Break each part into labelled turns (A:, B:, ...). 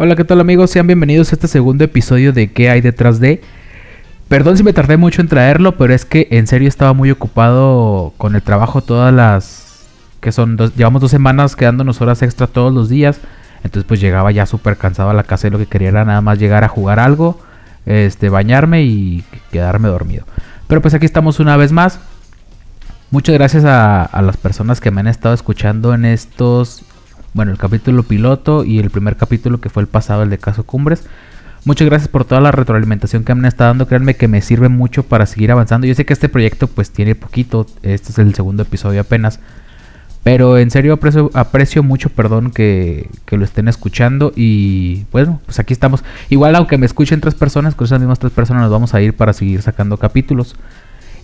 A: Hola, ¿qué tal amigos? Sean bienvenidos a este segundo episodio de ¿Qué hay detrás de? Perdón si me tardé mucho en traerlo, pero es que en serio estaba muy ocupado con el trabajo todas las... que son llevamos dos semanas quedándonos horas extra todos los días. Entonces pues llegaba ya súper cansado a la casa y lo que quería era nada más llegar a jugar algo, este, bañarme y quedarme dormido. Pero pues aquí estamos una vez más. Muchas gracias a las personas que me han estado escuchando en estos bueno, el capítulo piloto y el primer capítulo que fue el pasado, el de Caso Cumbres. Muchas gracias por toda la retroalimentación que me estado dando. Créanme que me sirve mucho para seguir avanzando. Yo sé que este proyecto pues tiene poquito. Este es el segundo episodio apenas. Pero en serio aprecio, aprecio mucho, perdón, que, que, lo estén escuchando. Y bueno, pues aquí estamos. Igual aunque me escuchen tres personas, con esas mismas tres personas nos vamos a ir para seguir sacando capítulos.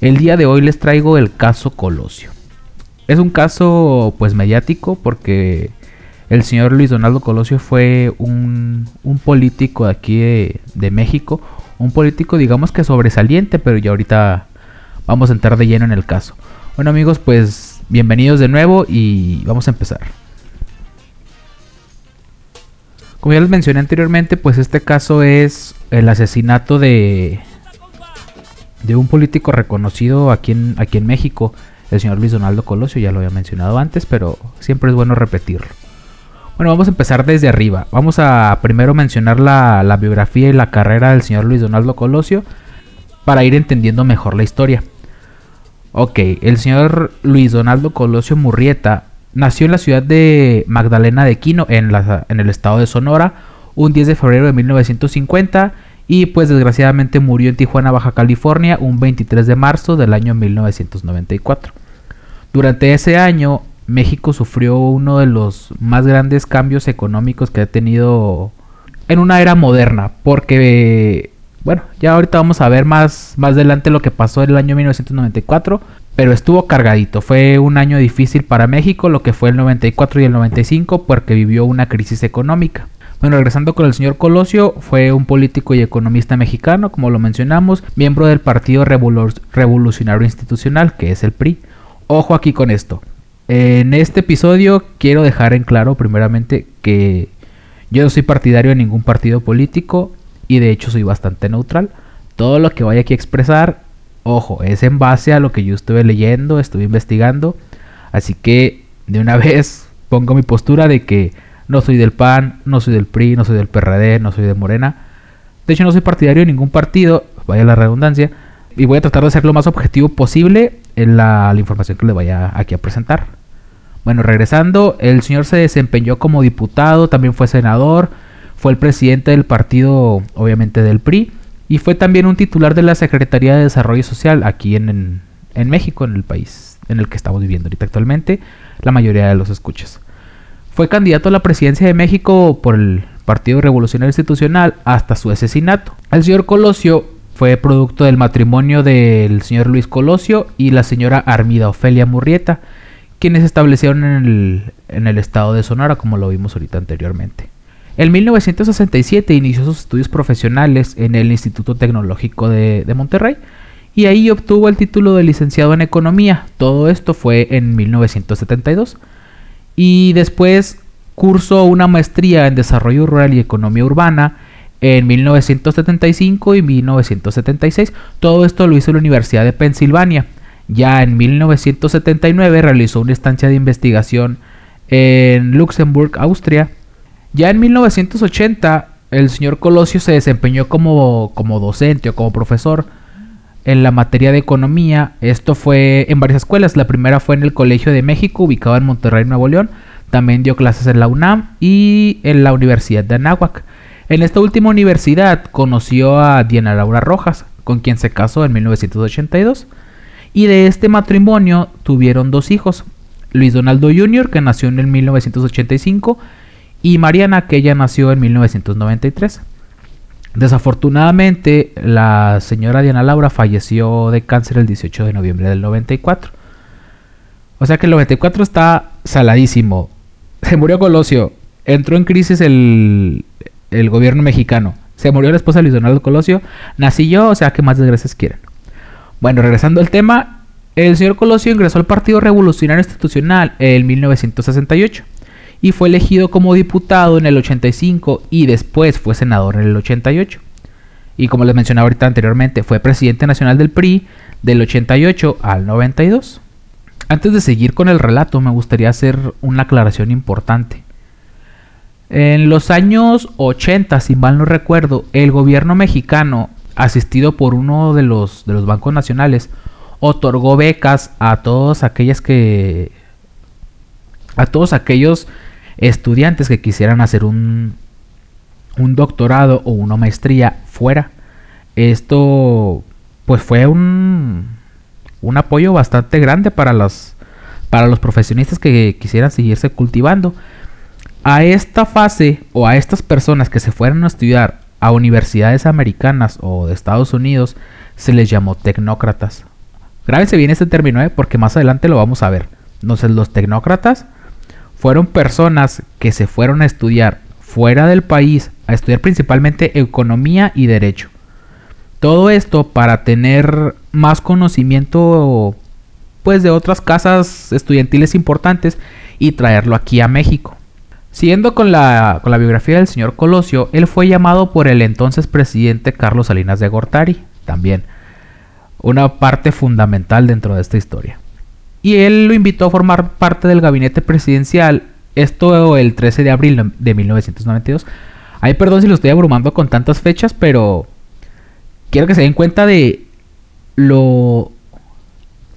A: El día de hoy les traigo el caso Colosio. Es un caso pues mediático porque el señor Luis Donaldo Colosio fue un, político de aquí de, México, un político digamos que sobresaliente, pero ya ahorita vamos a entrar de lleno en el caso. Bueno amigos, pues bienvenidos de nuevo y vamos a empezar. Como ya les mencioné anteriormente, pues este caso es el asesinato de, de un político reconocido aquí en, aquí en México, el señor Luis Donaldo Colosio, ya lo había mencionado antes, pero siempre es bueno repetirlo. Bueno, vamos a empezar desde arriba. Vamos a primero mencionar la, biografía y la carrera del señor Luis Donaldo Colosio para ir entendiendo mejor la historia. Ok, el señor Luis Donaldo Colosio Murrieta nació en la ciudad de Magdalena de Quino, en, la, en el estado de Sonora, un 10 de febrero de 1950 y pues desgraciadamente murió en Tijuana, Baja California, un 23 de marzo del año 1994. Durante ese año, México sufrió uno de los más grandes cambios económicos que ha tenido en una era moderna, porque bueno, ya ahorita vamos a ver más, más adelante lo que pasó en el año 1994, pero estuvo cargadito. Fue un año difícil para México, lo que fue el 94 y el 95, porque vivió una crisis económica. Bueno, regresando con el señor Colosio, fue un político y economista mexicano, como lo mencionamos, miembro del Partido Revolucionario Institucional, que es el PRI. Ojo aquí con esto. En este episodio quiero dejar en claro primeramente que yo no soy partidario de ningún partido político y de hecho soy bastante neutral. Todo lo que vaya aquí a expresar, ojo, es en base a lo que yo estuve leyendo, estuve investigando. Así que de una vez pongo mi postura de que no soy del PAN, no soy del PRI, no soy del PRD, no soy de Morena. De hecho no soy partidario de ningún partido, vaya la redundancia. Y voy a tratar de ser lo más objetivo posible en la, información que le vaya aquí a presentar. Bueno, regresando, el señor se desempeñó como diputado, también fue senador, fue el presidente del partido, obviamente del PRI, y fue también un titular de la Secretaría de Desarrollo Social aquí en, en, México, en el país en el que estamos viviendo ahorita actualmente, la mayoría de los escuchas. Fue candidato a la presidencia de México por el Partido Revolucionario Institucional hasta su asesinato. El señor Colosio fue producto del matrimonio del señor Luis Colosio y la señora Armida Ofelia Murrieta, quienes establecieron en el, en el estado de Sonora, como lo vimos ahorita anteriormente. En 1967 inició sus estudios profesionales en el Instituto Tecnológico de, de, Monterrey y ahí obtuvo el título de licenciado en Economía. Todo esto fue en 1972. Y después cursó una maestría en Desarrollo Rural y Economía Urbana en 1975 y 1976. Todo esto lo hizo la Universidad de Pensilvania. Ya en 1979 realizó una estancia de investigación en Luxemburg, Austria. Ya en 1980 el señor Colosio se desempeñó como, como docente o como profesor en la materia de economía. Esto fue en varias escuelas. La primera fue en el Colegio de México, ubicado en Monterrey, Nuevo León. También dio clases en la UNAM y en la Universidad de Anáhuac. En esta última universidad conoció a Diana Laura Rojas, con quien se casó en 1982, y de este matrimonio tuvieron dos hijos, Luis Donaldo Jr., que nació en 1985, y Mariana, que ella nació en 1993. Desafortunadamente, la señora Diana Laura falleció de cáncer el 18 de noviembre del 94. O sea que el 94 está saladísimo. Se murió Colosio. Entró en crisis el, el gobierno mexicano. Se murió la esposa de Luis Donaldo Colosio. Nací yo, o sea, que más desgracias quieren. Bueno, regresando al tema, el señor Colosio ingresó al Partido Revolucionario Institucional en 1968 y fue elegido como diputado en el 85 y después fue senador en el 88. Y como les mencionaba ahorita anteriormente, fue presidente nacional del PRI del 88 al 92. Antes de seguir con el relato, me gustaría hacer una aclaración importante. En los años 80, si mal no recuerdo, el gobierno mexicano, asistido por uno de los, de los bancos nacionales, otorgó becas a todos aquellas que a todos aquellos estudiantes que quisieran hacer un, un doctorado o una maestría fuera. Esto pues fue un, un apoyo bastante grande para los, para los profesionistas que quisieran seguirse cultivando. A esta fase o a estas personas que se fueran a estudiar a universidades americanas o de Estados Unidos se les llamó tecnócratas. Grábense bien este término, ¿eh? porque más adelante lo vamos a ver. Entonces los tecnócratas fueron personas que se fueron a estudiar fuera del país, a estudiar principalmente economía y derecho. Todo esto para tener más conocimiento pues de otras casas estudiantiles importantes y traerlo aquí a México. Siguiendo con la, con la biografía del señor Colosio, él fue llamado por el entonces presidente Carlos Salinas de Gortari, también una parte fundamental dentro de esta historia y él lo invitó a formar parte del gabinete presidencial. Esto el 13 de abril de 1992. Ay, perdón si lo estoy abrumando con tantas fechas, pero quiero que se den cuenta de lo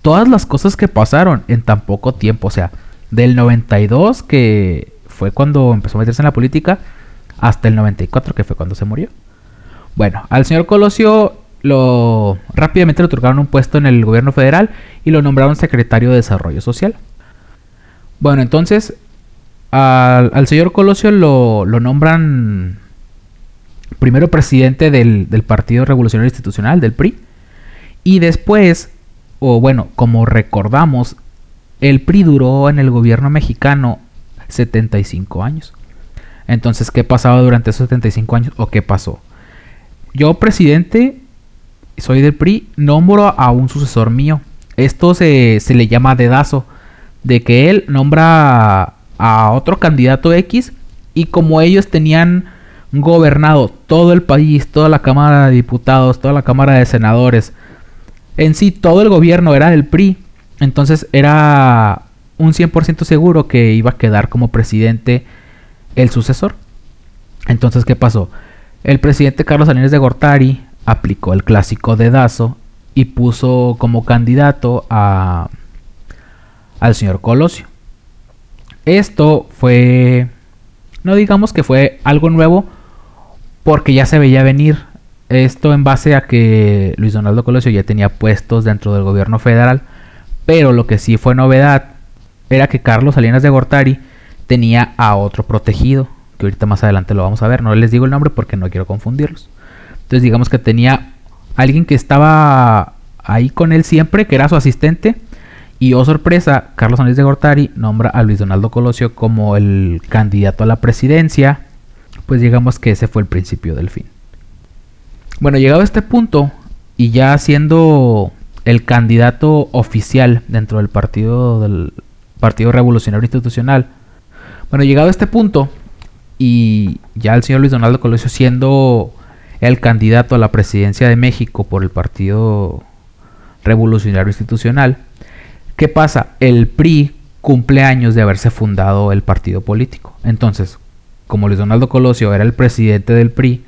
A: todas las cosas que pasaron en tan poco tiempo, o sea, del 92 que fue cuando empezó a meterse en la política hasta el 94 que fue cuando se murió. Bueno, al señor Colosio lo rápidamente le otorgaron un puesto en el gobierno federal y lo nombraron secretario de Desarrollo Social. Bueno, entonces al, señor Colosio lo, nombran primero presidente del, del, Partido Revolucionario Institucional, del PRI, y después, o bueno, como recordamos, el PRI duró en el gobierno mexicano 75 años. Entonces, ¿qué pasaba durante esos 75 años o qué pasó? Yo, presidente, soy del PRI, nombro a un sucesor mío. Esto se, le llama dedazo, de que él nombra a otro candidato X y como ellos tenían gobernado todo el país, toda la Cámara de Diputados, toda la Cámara de Senadores, en sí todo el gobierno era del PRI, entonces era un 100% seguro que iba a quedar como presidente el sucesor. Entonces, ¿qué pasó? El presidente Carlos Salinas de Gortari aplicó el clásico dedazo y puso como candidato a, al señor Colosio. Esto fue, no digamos que fue algo nuevo, porque ya se veía venir. Esto en base a que Luis Donaldo Colosio ya tenía puestos dentro del gobierno federal, pero lo que sí fue novedad era que Carlos Salinas de Gortari tenía a otro protegido, que ahorita más adelante lo vamos a ver. No les digo el nombre porque no quiero confundirlos. Entonces digamos que tenía alguien que estaba ahí con él siempre, que era su asistente. Y oh sorpresa, Carlos Andrés de Gortari nombra a Luis Donaldo Colosio como el candidato a la presidencia. Pues digamos que ese fue el principio del fin. Bueno, llegado a este punto, y ya siendo el candidato oficial dentro del partido del Partido Revolucionario Institucional. Bueno, llegado a este punto, y ya el señor Luis Donaldo Colosio siendo el candidato a la presidencia de México por el Partido Revolucionario Institucional. ¿Qué pasa? El PRI cumple años de haberse fundado el partido político. Entonces, como Luis Donaldo Colosio era el presidente del PRI,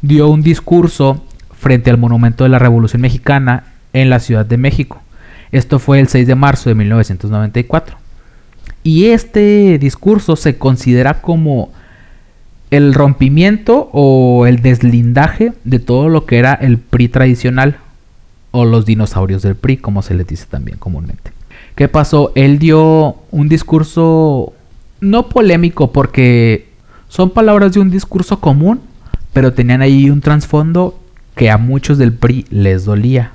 A: dio un discurso frente al Monumento de la Revolución Mexicana en la Ciudad de México. Esto fue el 6 de marzo de 1994. Y este discurso se considera como el rompimiento o el deslindaje de todo lo que era el PRI tradicional o los dinosaurios del PRI, como se les dice también comúnmente. ¿Qué pasó? Él dio un discurso no polémico porque son palabras de un discurso común, pero tenían ahí un trasfondo que a muchos del PRI les dolía.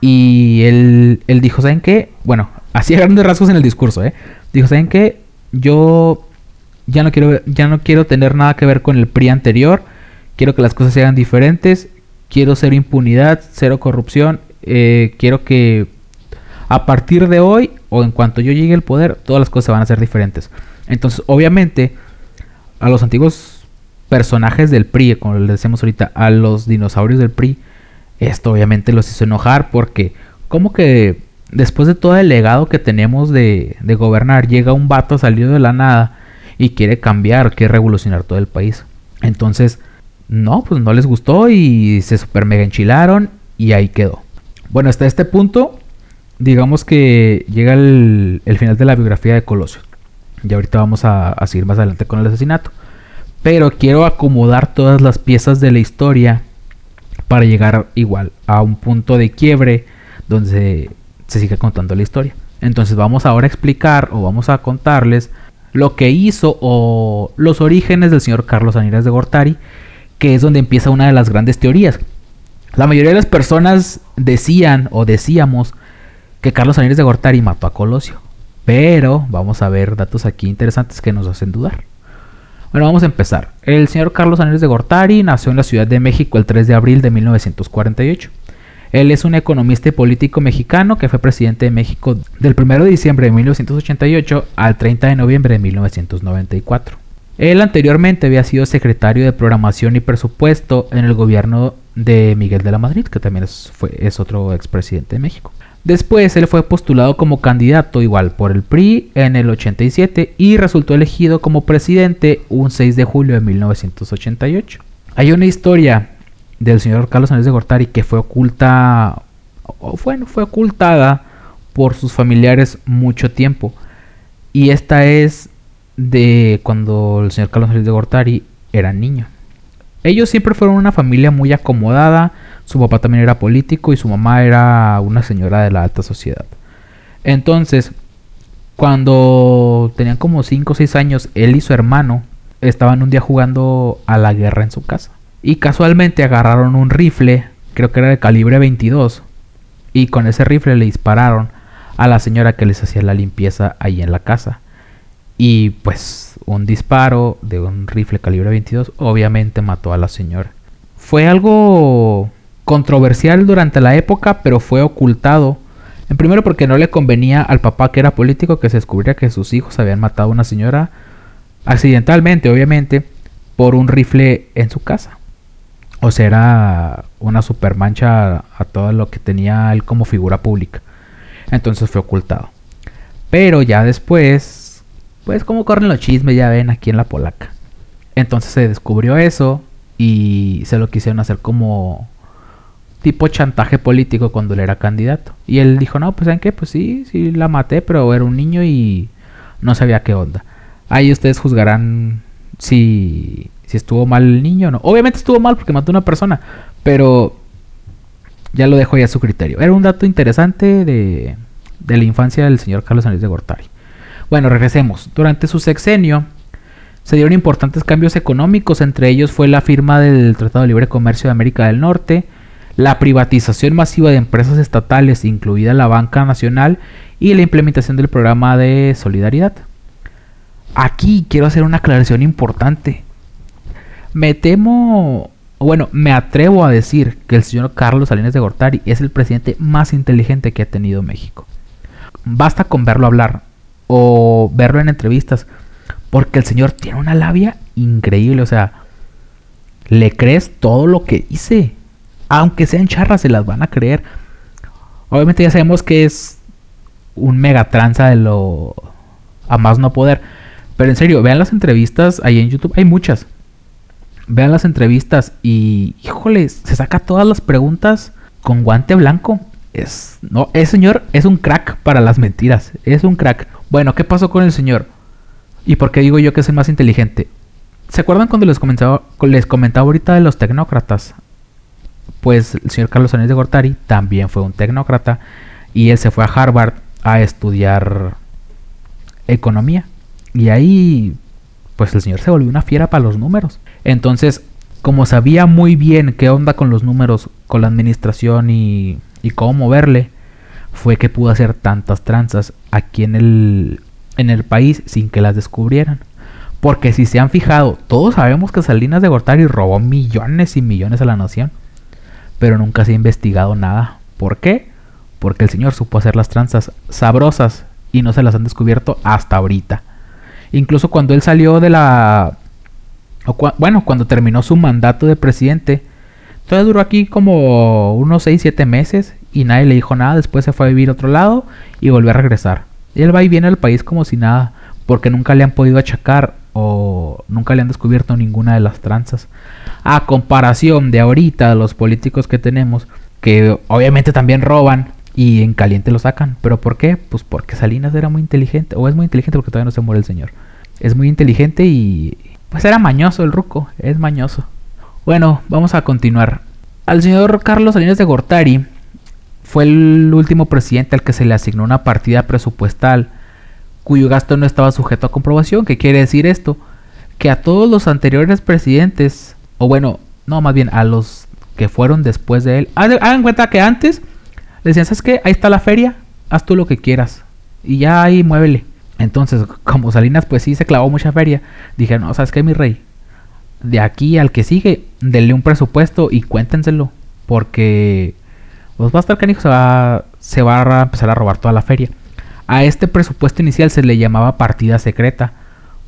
A: Y él, él dijo, ¿saben qué? Bueno, hacía grandes rasgos en el discurso, ¿eh? Dijo, ¿saben qué? Yo ya no quiero, ya no quiero tener nada que ver con el PRI anterior, quiero que las cosas sean diferentes, quiero ser impunidad, cero corrupción, eh, quiero que a partir de hoy o en cuanto yo llegue al poder, todas las cosas van a ser diferentes. Entonces, obviamente, a los antiguos personajes del PRI, como les decimos ahorita, a los dinosaurios del PRI, esto obviamente los hizo enojar porque, como que después de todo el legado que tenemos de, de gobernar, llega un vato salido de la nada y quiere cambiar, quiere revolucionar todo el país. Entonces, no, pues no les gustó y se super mega enchilaron y ahí quedó. Bueno, hasta este punto, digamos que llega el, final de la biografía de Colosio. Y ahorita vamos a, seguir más adelante con el asesinato. Pero quiero acomodar todas las piezas de la historia para llegar igual a un punto de quiebre donde se, sigue contando la historia. Entonces vamos ahora a explicar o vamos a contarles lo que hizo o los orígenes del señor Carlos Aníbal de Gortari que es donde empieza una de las grandes teorías. La mayoría de las personas decían o decíamos que Carlos Aníbal de Gortari mató a Colosio. Pero vamos a ver datos aquí interesantes que nos hacen dudar. Bueno, vamos a empezar. El señor Carlos Aníbal de Gortari nació en la Ciudad de México el 3 de abril de 1948. Él es un economista y político mexicano que fue presidente de México del 1 de diciembre de 1988 al 30 de noviembre de 1994. Él anteriormente había sido secretario de Programación y Presupuesto en el gobierno de Miguel de la Madrid, que también es, fue, es otro expresidente de México. Después él fue postulado como candidato igual por el PRI en el 87 y resultó elegido como presidente un 6 de julio de 1988. Hay una historia del señor Carlos Andrés de Gortari que fue oculta, o bueno, fue ocultada por sus familiares mucho tiempo. Y esta es de cuando el señor Carlos Andrés de Gortari era niño. Ellos siempre fueron una familia muy acomodada, su papá también era político y su mamá era una señora de la alta sociedad. Entonces, cuando tenían como 5 o 6 años, él y su hermano estaban un día jugando a la guerra en su casa. Y casualmente agarraron un rifle, creo que era de calibre 22, y con ese rifle le dispararon a la señora que les hacía la limpieza ahí en la casa. Y pues un disparo de un rifle calibre 22 obviamente mató a la señora. Fue algo controversial durante la época, pero fue ocultado. En primero porque no le convenía al papá que era político que se descubriera que sus hijos habían matado a una señora accidentalmente, obviamente, por un rifle en su casa. O sea, era una supermancha a todo lo que tenía él como figura pública. Entonces fue ocultado. Pero ya después pues como corren los chismes, ya ven aquí en la polaca. Entonces se descubrió eso y se lo quisieron hacer como tipo chantaje político cuando él era candidato. Y él dijo, no, pues ¿saben qué? Pues sí, sí la maté, pero era un niño y no sabía qué onda. Ahí ustedes juzgarán si, si estuvo mal el niño o no. Obviamente estuvo mal porque mató a una persona, pero ya lo dejo ya a su criterio. Era un dato interesante de, de la infancia del señor Carlos Andrés de Gortari. Bueno, regresemos. Durante su sexenio se dieron importantes cambios económicos, entre ellos fue la firma del Tratado de Libre Comercio de América del Norte, la privatización masiva de empresas estatales, incluida la Banca Nacional, y la implementación del programa de solidaridad. Aquí quiero hacer una aclaración importante. Me temo, bueno, me atrevo a decir que el señor Carlos Salinas de Gortari es el presidente más inteligente que ha tenido México. Basta con verlo hablar o verlo en entrevistas. Porque el señor tiene una labia increíble. O sea, le crees todo lo que dice. Aunque sean charras, se las van a creer. Obviamente ya sabemos que es un mega tranza de lo a más no poder. Pero en serio, vean las entrevistas ahí en YouTube. Hay muchas. Vean las entrevistas y, híjole, se saca todas las preguntas con guante blanco. Es, no, ese señor es un crack para las mentiras. Es un crack. Bueno, ¿qué pasó con el señor? ¿Y por qué digo yo que es el más inteligente? ¿Se acuerdan cuando les comentaba, les comentaba ahorita de los tecnócratas? Pues el señor Carlos Aníbal de Gortari también fue un tecnócrata y él se fue a Harvard a estudiar economía. Y ahí, pues el señor se volvió una fiera para los números. Entonces, como sabía muy bien qué onda con los números, con la administración y, cómo moverle, fue que pudo hacer tantas tranzas aquí en el, en el país sin que las descubrieran. Porque si se han fijado, todos sabemos que Salinas de Gortari robó millones y millones a la nación. Pero nunca se ha investigado nada. ¿Por qué? Porque el señor supo hacer las tranzas sabrosas y no se las han descubierto hasta ahorita. Incluso cuando él salió de la... bueno, cuando terminó su mandato de presidente, todavía duró aquí como unos 6-7 meses y nadie le dijo nada. Después se fue a vivir a otro lado y volvió a regresar. Y él va y viene al país como si nada, porque nunca le han podido achacar o nunca le han descubierto ninguna de las tranzas. A comparación de ahorita, los políticos que tenemos, que obviamente también roban y en caliente lo sacan. ¿Pero por qué? Pues porque Salinas era muy inteligente, o es muy inteligente porque todavía no se muere el señor. Es muy inteligente y pues era mañoso el ruco, es mañoso. Bueno, vamos a continuar. Al señor Carlos Salinas de Gortari fue el último presidente al que se le asignó una partida presupuestal cuyo gasto no estaba sujeto a comprobación. ¿Qué quiere decir esto? Que a todos los anteriores presidentes, o bueno, no, más bien a los que fueron después de él, hagan cuenta que antes le decían, ¿sabes qué? Ahí está la feria, haz tú lo que quieras. Y ya ahí muévele. Entonces, como Salinas pues sí se clavó mucha feria, dije, no, ¿sabes qué, mi rey? De aquí al que sigue, denle un presupuesto y cuéntenselo. Porque pues va a estar canijo, se va, se va a empezar a robar toda la feria. A este presupuesto inicial se le llamaba partida secreta,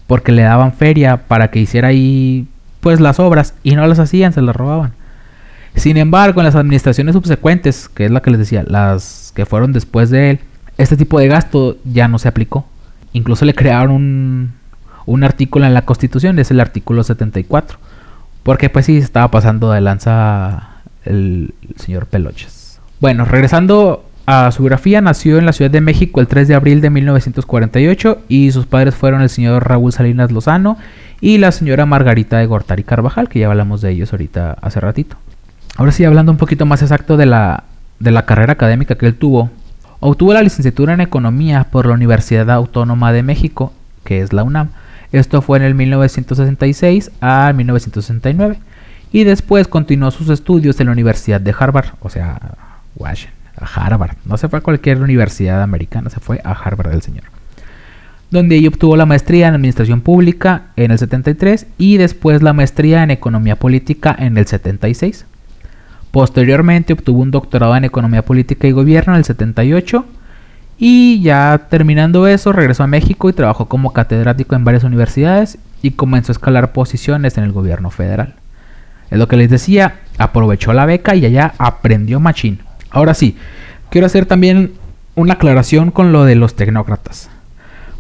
A: porque le daban feria para que hiciera ahí pues las obras y no las hacían, se las robaban. Sin embargo, en las administraciones subsecuentes, que es la que les decía, las que fueron después de él, este tipo de gasto ya no se aplicó. Incluso le crearon un, artículo en la Constitución, es el artículo 74, porque pues sí estaba pasando de lanza el, el señor Peloches. Bueno, regresando a su biografía, nació en la Ciudad de México el 3 de abril de 1948 y sus padres fueron el señor Raúl Salinas Lozano y la señora Margarita de Gortari Carvajal, que ya hablamos de ellos ahorita hace ratito. Ahora sí, hablando un poquito más exacto de la, de la carrera académica que él tuvo, obtuvo la licenciatura en Economía por la Universidad Autónoma de México, que es la UNAM. Esto fue en el 1966 a 1969. Y después continuó sus estudios en la Universidad de Harvard, o sea, Washington, Harvard. No se fue a cualquier universidad americana, se fue a Harvard el señor. Donde ella obtuvo la maestría en Administración Pública en el 73 y después la maestría en Economía Política en el 76. Posteriormente obtuvo un doctorado en Economía Política y Gobierno en el 78 y ya terminando eso regresó a México y trabajó como catedrático en varias universidades y comenzó a escalar posiciones en el gobierno federal. Es lo que les decía, aprovechó la beca y allá aprendió machín. Ahora sí, quiero hacer también una aclaración con lo de los tecnócratas.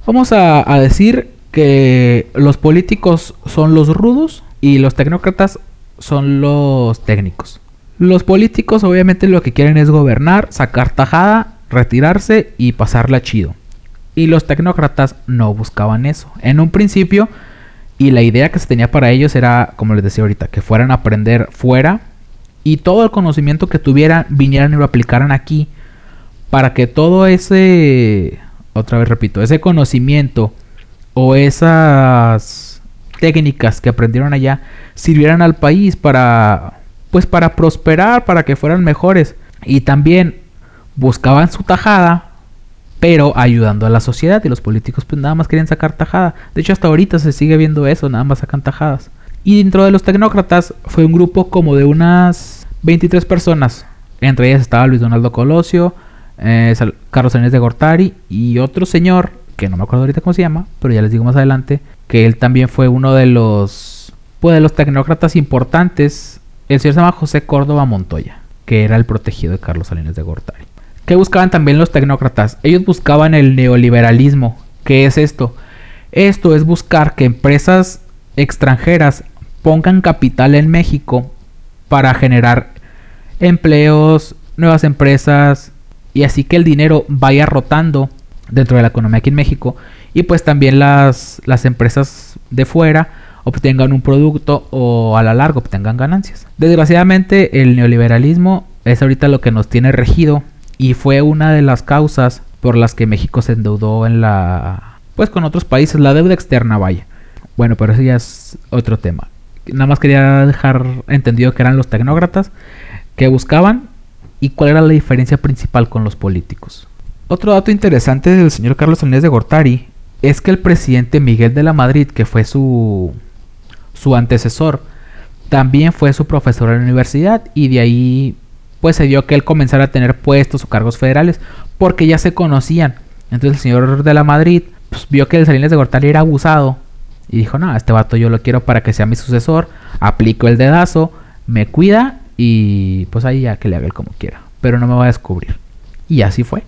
A: Vamos a, a decir que los políticos son los rudos y los tecnócratas son los técnicos. Los políticos obviamente lo que quieren es gobernar, sacar tajada, retirarse y pasarla chido. Y los tecnócratas no buscaban eso. En un principio, y la idea que se tenía para ellos era, como les decía ahorita, que fueran a aprender fuera y todo el conocimiento que tuvieran vinieran y lo aplicaran aquí para que todo ese, otra vez repito, ese conocimiento o esas técnicas que aprendieron allá sirvieran al país para pues para prosperar, para que fueran mejores. Y también buscaban su tajada, pero ayudando a la sociedad. Y los políticos pues nada más querían sacar tajada. De hecho hasta ahorita se sigue viendo eso, nada más sacan tajadas. Y dentro de los tecnócratas fue un grupo como de unas 23 personas. Entre ellas estaba Luis Donaldo Colosio, eh, Carlos Sánchez de Gortari y otro señor, que no me acuerdo ahorita cómo se llama, pero ya les digo más adelante, que él también fue uno de los, pues, de los tecnócratas importantes el señor se llama José Córdoba Montoya, que era el protegido de Carlos Salinas de Gortari. ¿Qué buscaban también los tecnócratas? Ellos buscaban el neoliberalismo. ¿Qué es esto? Esto es buscar que empresas extranjeras pongan capital en México para generar empleos, nuevas empresas y así que el dinero vaya rotando dentro de la economía aquí en México y pues también las, las empresas de fuera obtengan un producto o a la larga obtengan ganancias. Desgraciadamente el neoliberalismo es ahorita lo que nos tiene regido y fue una de las causas por las que México se endeudó en la pues con otros países, la deuda externa vaya. Bueno, pero eso ya es otro tema. Nada más quería dejar entendido que eran los tecnócratas que buscaban y cuál era la diferencia principal con los políticos. Otro dato interesante del señor Carlos Salinas de Gortari es que el presidente Miguel de la Madrid, que fue su su antecesor, también fue su profesor en la universidad y de ahí pues se dio que él comenzara a tener puestos o cargos federales porque ya se conocían. Entonces el señor de la Madrid pues, vio que el Salinas de Gortari era abusado y dijo, no, este vato yo lo quiero para que sea mi sucesor, aplico el dedazo, me cuida y pues ahí ya que le haga él como quiera, pero no me va a descubrir. Y así fue.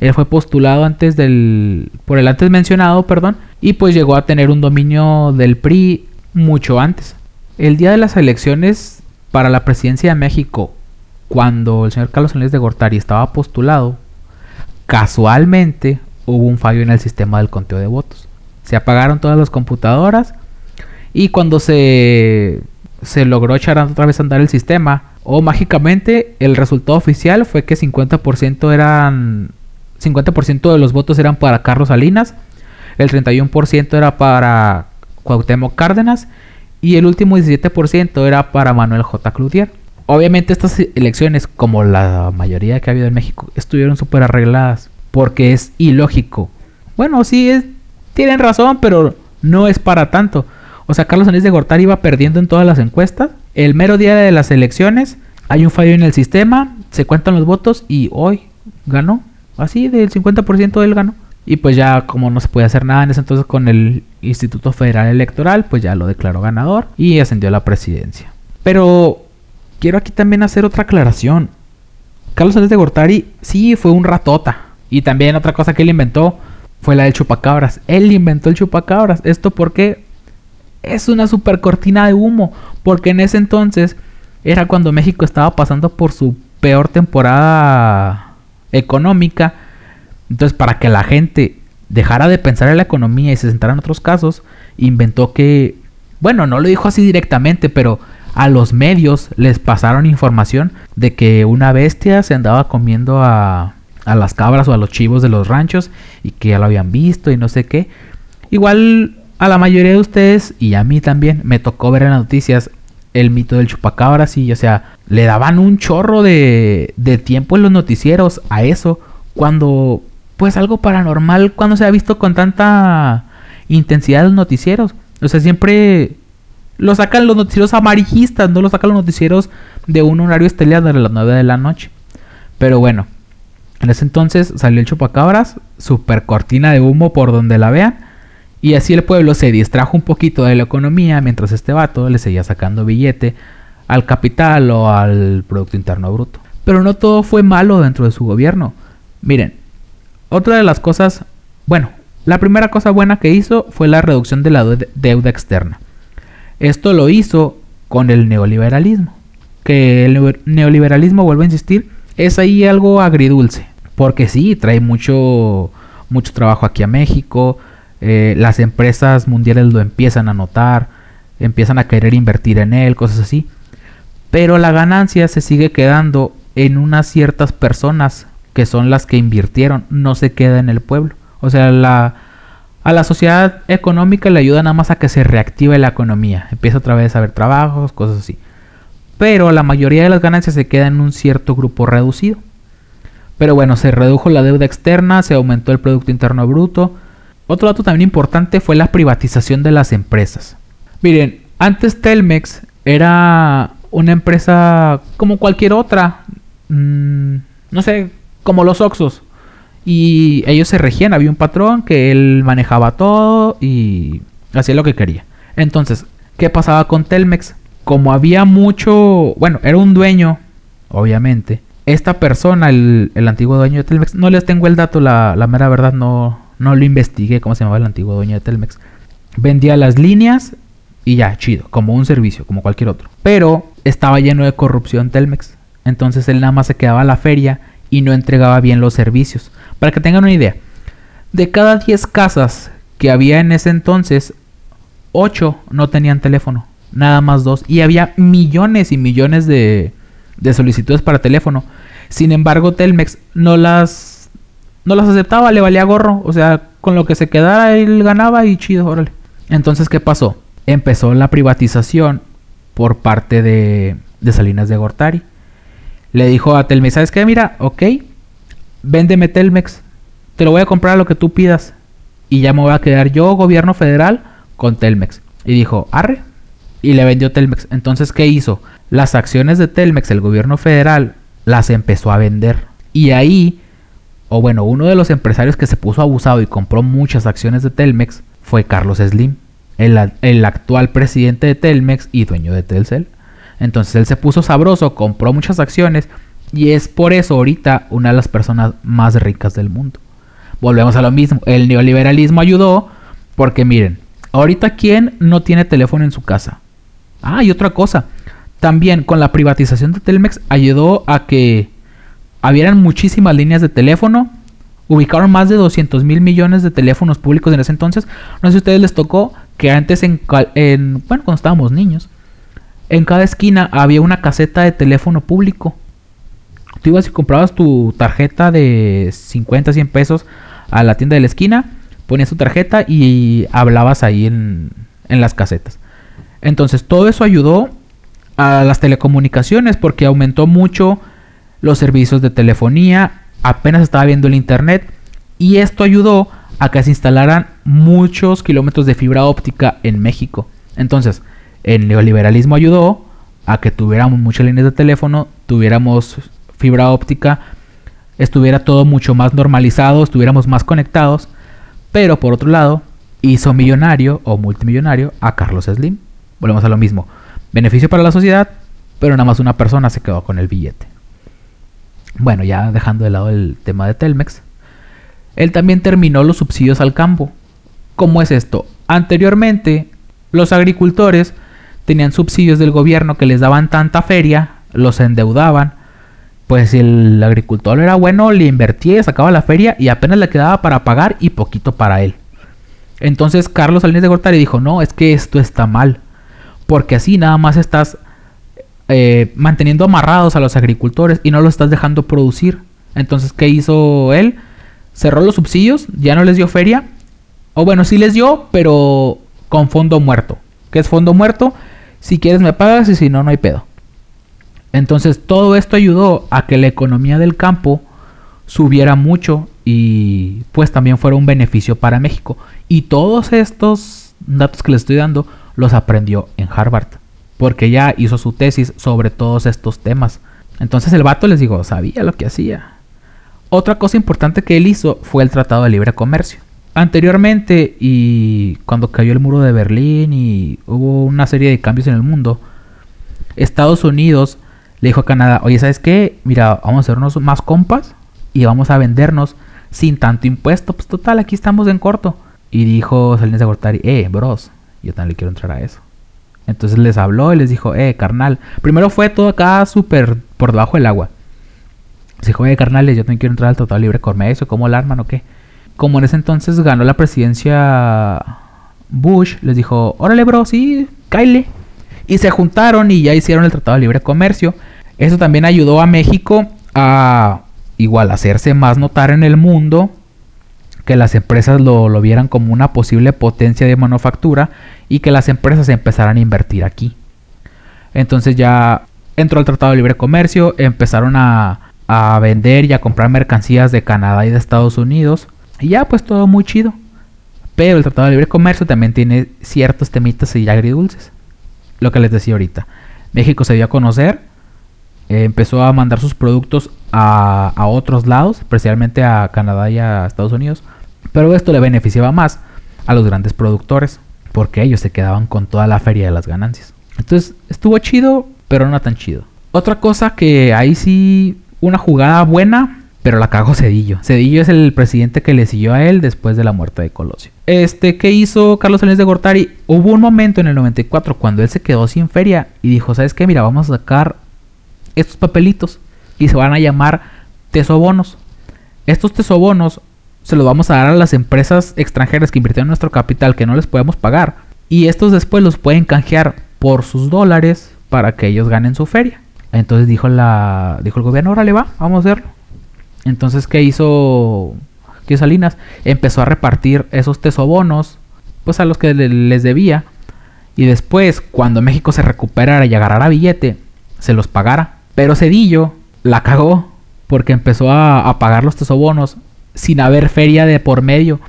A: Él fue postulado antes del por el antes mencionado, perdón, y pues llegó a tener un dominio del PRI mucho antes. El día de las elecciones para la presidencia de México, cuando el señor Carlos Salinas de Gortari estaba postulado, casualmente hubo un fallo en el sistema del conteo de votos. Se apagaron todas las computadoras y cuando se, se logró echar otra vez a andar el sistema, o mágicamente el resultado oficial fue que 50% eran 50% de los votos eran para Carlos Salinas, el 31% era para Cuauhtémoc Cárdenas y el último 17% era para Manuel J. Cloutier. Obviamente estas elecciones, como la mayoría que ha habido en México, estuvieron súper arregladas porque es ilógico. Bueno, sí, es, tienen razón, pero no es para tanto. O sea, Carlos Salinas de Gortari iba perdiendo en todas las encuestas. El mero día de las elecciones hay un fallo en el sistema, se cuentan los votos y hoy ganó. Así, del 50% del ganó. Y pues ya como no se puede hacer nada en ese entonces con el Instituto Federal Electoral, pues ya lo declaró ganador y ascendió a la presidencia. Pero quiero aquí también hacer otra aclaración. Carlos Salinas de Gortari sí fue un ratota. Y también otra cosa que él inventó fue la del chupacabras. Él inventó el chupacabras. Esto porque es una super cortina de humo. Porque en ese entonces era cuando México estaba pasando por su peor temporada económica entonces, para que la gente dejara de pensar en la economía y se centrara en otros casos, inventó que, bueno, no lo dijo así directamente, pero a los medios les pasaron información de que una bestia se andaba comiendo a, a las cabras o a los chivos de los ranchos y que ya lo habían visto y no sé qué. Igual a la mayoría de ustedes y a mí también me tocó ver en las noticias el mito del chupacabras y o sea, le daban un chorro de, de tiempo en los noticieros a eso cuando pues algo paranormal cuando se ha visto con tanta intensidad en los noticieros. O sea, siempre lo sacan los noticieros amarillistas, no lo sacan los noticieros de un horario estelar de las 9 de la noche. Pero bueno, en ese entonces salió el chupacabras, super cortina de humo por donde la vean. Y así el pueblo se distrajo un poquito de la economía mientras este vato le seguía sacando billete al capital o al Producto Interno Bruto. Pero no todo fue malo dentro de su gobierno. Miren, otra de las cosas, bueno, la primera cosa buena que hizo fue la reducción de la deuda externa. Esto lo hizo con el neoliberalismo. Que el neoliberalismo, vuelvo a insistir, es ahí algo agridulce. Porque sí, trae mucho, mucho trabajo aquí a México. Eh, las empresas mundiales lo empiezan a notar. Empiezan a querer invertir en él, cosas así. Pero la ganancia se sigue quedando en unas ciertas personas que son las que invirtieron, no se queda en el pueblo. O sea, la, a la sociedad económica le ayuda nada más a que se reactive la economía. Empieza otra vez a haber trabajos, cosas así. Pero la mayoría de las ganancias se queda en un cierto grupo reducido. Pero bueno, se redujo la deuda externa, se aumentó el Producto Interno Bruto. Otro dato también importante fue la privatización de las empresas. Miren, antes Telmex era una empresa como cualquier otra. Mm, no sé, como los Oxos. Y ellos se regían, había un patrón que él manejaba todo y hacía lo que quería. Entonces, ¿qué pasaba con Telmex? Como había mucho, bueno, era un dueño, obviamente. Esta persona, el, antiguo dueño de Telmex, no les tengo el dato, la, la mera verdad no, no lo investigué, cómo se llamaba el antiguo dueño de Telmex. Vendía las líneas y ya, chido, como un servicio, como cualquier otro. Pero estaba lleno de corrupción Telmex. Entonces él nada más se quedaba a la feria y no entregaba bien los servicios. Para que tengan una idea, de cada 10 casas que había en ese entonces, 8 no tenían teléfono, nada más 2. Y había millones y millones de, de solicitudes para teléfono. Sin embargo, Telmex no las, no las aceptaba, le valía gorro. O sea, con lo que se quedara él ganaba y chido, órale. Entonces, ¿qué pasó? Empezó la privatización por parte de, de Salinas de Gortari le dijo a Telmex, ¿sabes qué? Mira, ok, véndeme Telmex, te lo voy a comprar a lo que tú pidas. Y ya me voy a quedar yo, gobierno federal, con Telmex. Y dijo, arre. Y le vendió Telmex. Entonces, ¿qué hizo? Las acciones de Telmex, el gobierno federal, las empezó a vender. Y ahí o bueno, uno de los empresarios que se puso abusado y compró muchas acciones de Telmex fue Carlos Slim, el, el actual presidente de Telmex y dueño de Telcel. Entonces él se puso sabroso, compró muchas acciones y es por eso ahorita una de las personas más ricas del mundo. Volvemos a lo mismo, el neoliberalismo ayudó porque miren, ahorita quién no tiene teléfono en su casa. Ah, y otra cosa, también con la privatización de Telmex ayudó a que habían muchísimas líneas de teléfono. Ubicaron más de 200 mil millones de teléfonos públicos en ese entonces. No sé si a ustedes les tocó que antes en, en bueno, cuando estábamos niños, en cada esquina había una caseta de teléfono público. Tú ibas y comprabas tu tarjeta de 50, 100 pesos a la tienda de la esquina, ponías tu tarjeta y hablabas ahí en, en las casetas. Entonces todo eso ayudó a las telecomunicaciones porque aumentó mucho los servicios de telefonía, apenas estaba viendo el internet y esto ayudó a que se instalaran muchos kilómetros de fibra óptica en México. Entonces, el neoliberalismo ayudó a que tuviéramos muchas líneas de teléfono, tuviéramos fibra óptica, estuviera todo mucho más normalizado, estuviéramos más conectados, pero por otro lado, hizo millonario o multimillonario a Carlos Slim. Volvemos a lo mismo. Beneficio para la sociedad, pero nada más una persona se quedó con el billete. Bueno, ya dejando de lado el tema de Telmex, él también terminó los subsidios al campo. ¿Cómo es esto? Anteriormente, los agricultores tenían subsidios del gobierno que les daban tanta feria, los endeudaban. Pues si el agricultor era bueno, le invertía y sacaba la feria y apenas le quedaba para pagar y poquito para él. Entonces Carlos Salinas de Gortari dijo, no, es que esto está mal. Porque así nada más estás eh, manteniendo amarrados a los agricultores y no los estás dejando producir. Entonces, ¿qué hizo él? Cerró los subsidios, ya no les dio feria. O bueno, sí les dio, pero con fondo muerto. ¿Qué es fondo muerto? Si quieres me pagas y si no, no hay pedo. Entonces todo esto ayudó a que la economía del campo subiera mucho y pues también fuera un beneficio para México. Y todos estos datos que les estoy dando los aprendió en Harvard. Porque ya hizo su tesis sobre todos estos temas. Entonces el vato les digo, sabía lo que hacía. Otra cosa importante que él hizo fue el Tratado de Libre Comercio. Anteriormente, y cuando cayó el muro de Berlín y hubo una serie de cambios en el mundo, Estados Unidos le dijo a Canadá, oye, ¿sabes qué? Mira, vamos a hacernos más compas y vamos a vendernos sin tanto impuesto. Pues total, aquí estamos en corto. Y dijo Salinas de Gortari, eh, bros, yo también le quiero entrar a eso. Entonces les habló y les dijo, eh, carnal. Primero fue todo acá súper por debajo del agua. dijo, eh, carnales, yo también quiero entrar al Tratado Libre Comercio, ¿cómo la arman o qué? Como en ese entonces ganó la presidencia Bush, les dijo, órale bro, sí, cáile. Y se juntaron y ya hicieron el Tratado de Libre Comercio. Eso también ayudó a México a igual hacerse más notar en el mundo, que las empresas lo, lo vieran como una posible potencia de manufactura y que las empresas empezaran a invertir aquí. Entonces ya entró el Tratado de Libre Comercio, empezaron a, a vender y a comprar mercancías de Canadá y de Estados Unidos y ya, pues todo muy chido. Pero el Tratado de Libre Comercio también tiene ciertos temitas y agridulces. Lo que les decía ahorita. México se dio a conocer, eh, empezó a mandar sus productos a, a, otros lados, especialmente a Canadá y a Estados Unidos. Pero esto le beneficiaba más a los grandes productores, porque ellos se quedaban con toda la feria de las ganancias. Entonces estuvo chido, pero no tan chido. Otra cosa que ahí sí, una jugada buena pero la cagó Cedillo. Cedillo es el presidente que le siguió a él después de la muerte de Colosio. Este, ¿qué hizo Carlos Salinas de Gortari? Hubo un momento en el 94 cuando él se quedó sin feria y dijo, ¿sabes qué? Mira, vamos a sacar estos papelitos y se van a llamar tesobonos. Estos tesobonos se los vamos a dar a las empresas extranjeras que invirtieron nuestro capital que no les podemos pagar. Y estos después los pueden canjear por sus dólares para que ellos ganen su feria. Entonces dijo, la, dijo el gobierno, órale va, vamos a hacerlo. Entonces, ¿qué hizo, ¿qué Salinas? Empezó a repartir esos tesobonos, pues a los que les debía. Y después, cuando México se recuperara y agarrara billete, se los pagara. Pero Cedillo la cagó porque empezó a, a pagar los tesobonos sin haber feria de por medio.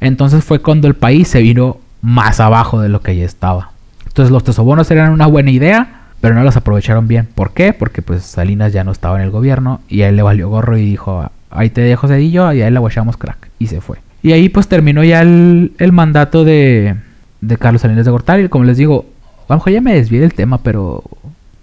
A: Entonces fue cuando el país se vino más abajo de lo que ya estaba. Entonces los tesobonos eran una buena idea, pero no los aprovecharon bien. ¿Por qué? Porque pues Salinas ya no estaba en el gobierno y a él le valió gorro y dijo, ahí te dejo Cedillo y ahí la guachamos crack. Y se fue. Y ahí pues terminó ya el, el mandato de, de Carlos Salinas de Gortari. Como les digo, a lo ya me desvié del tema, pero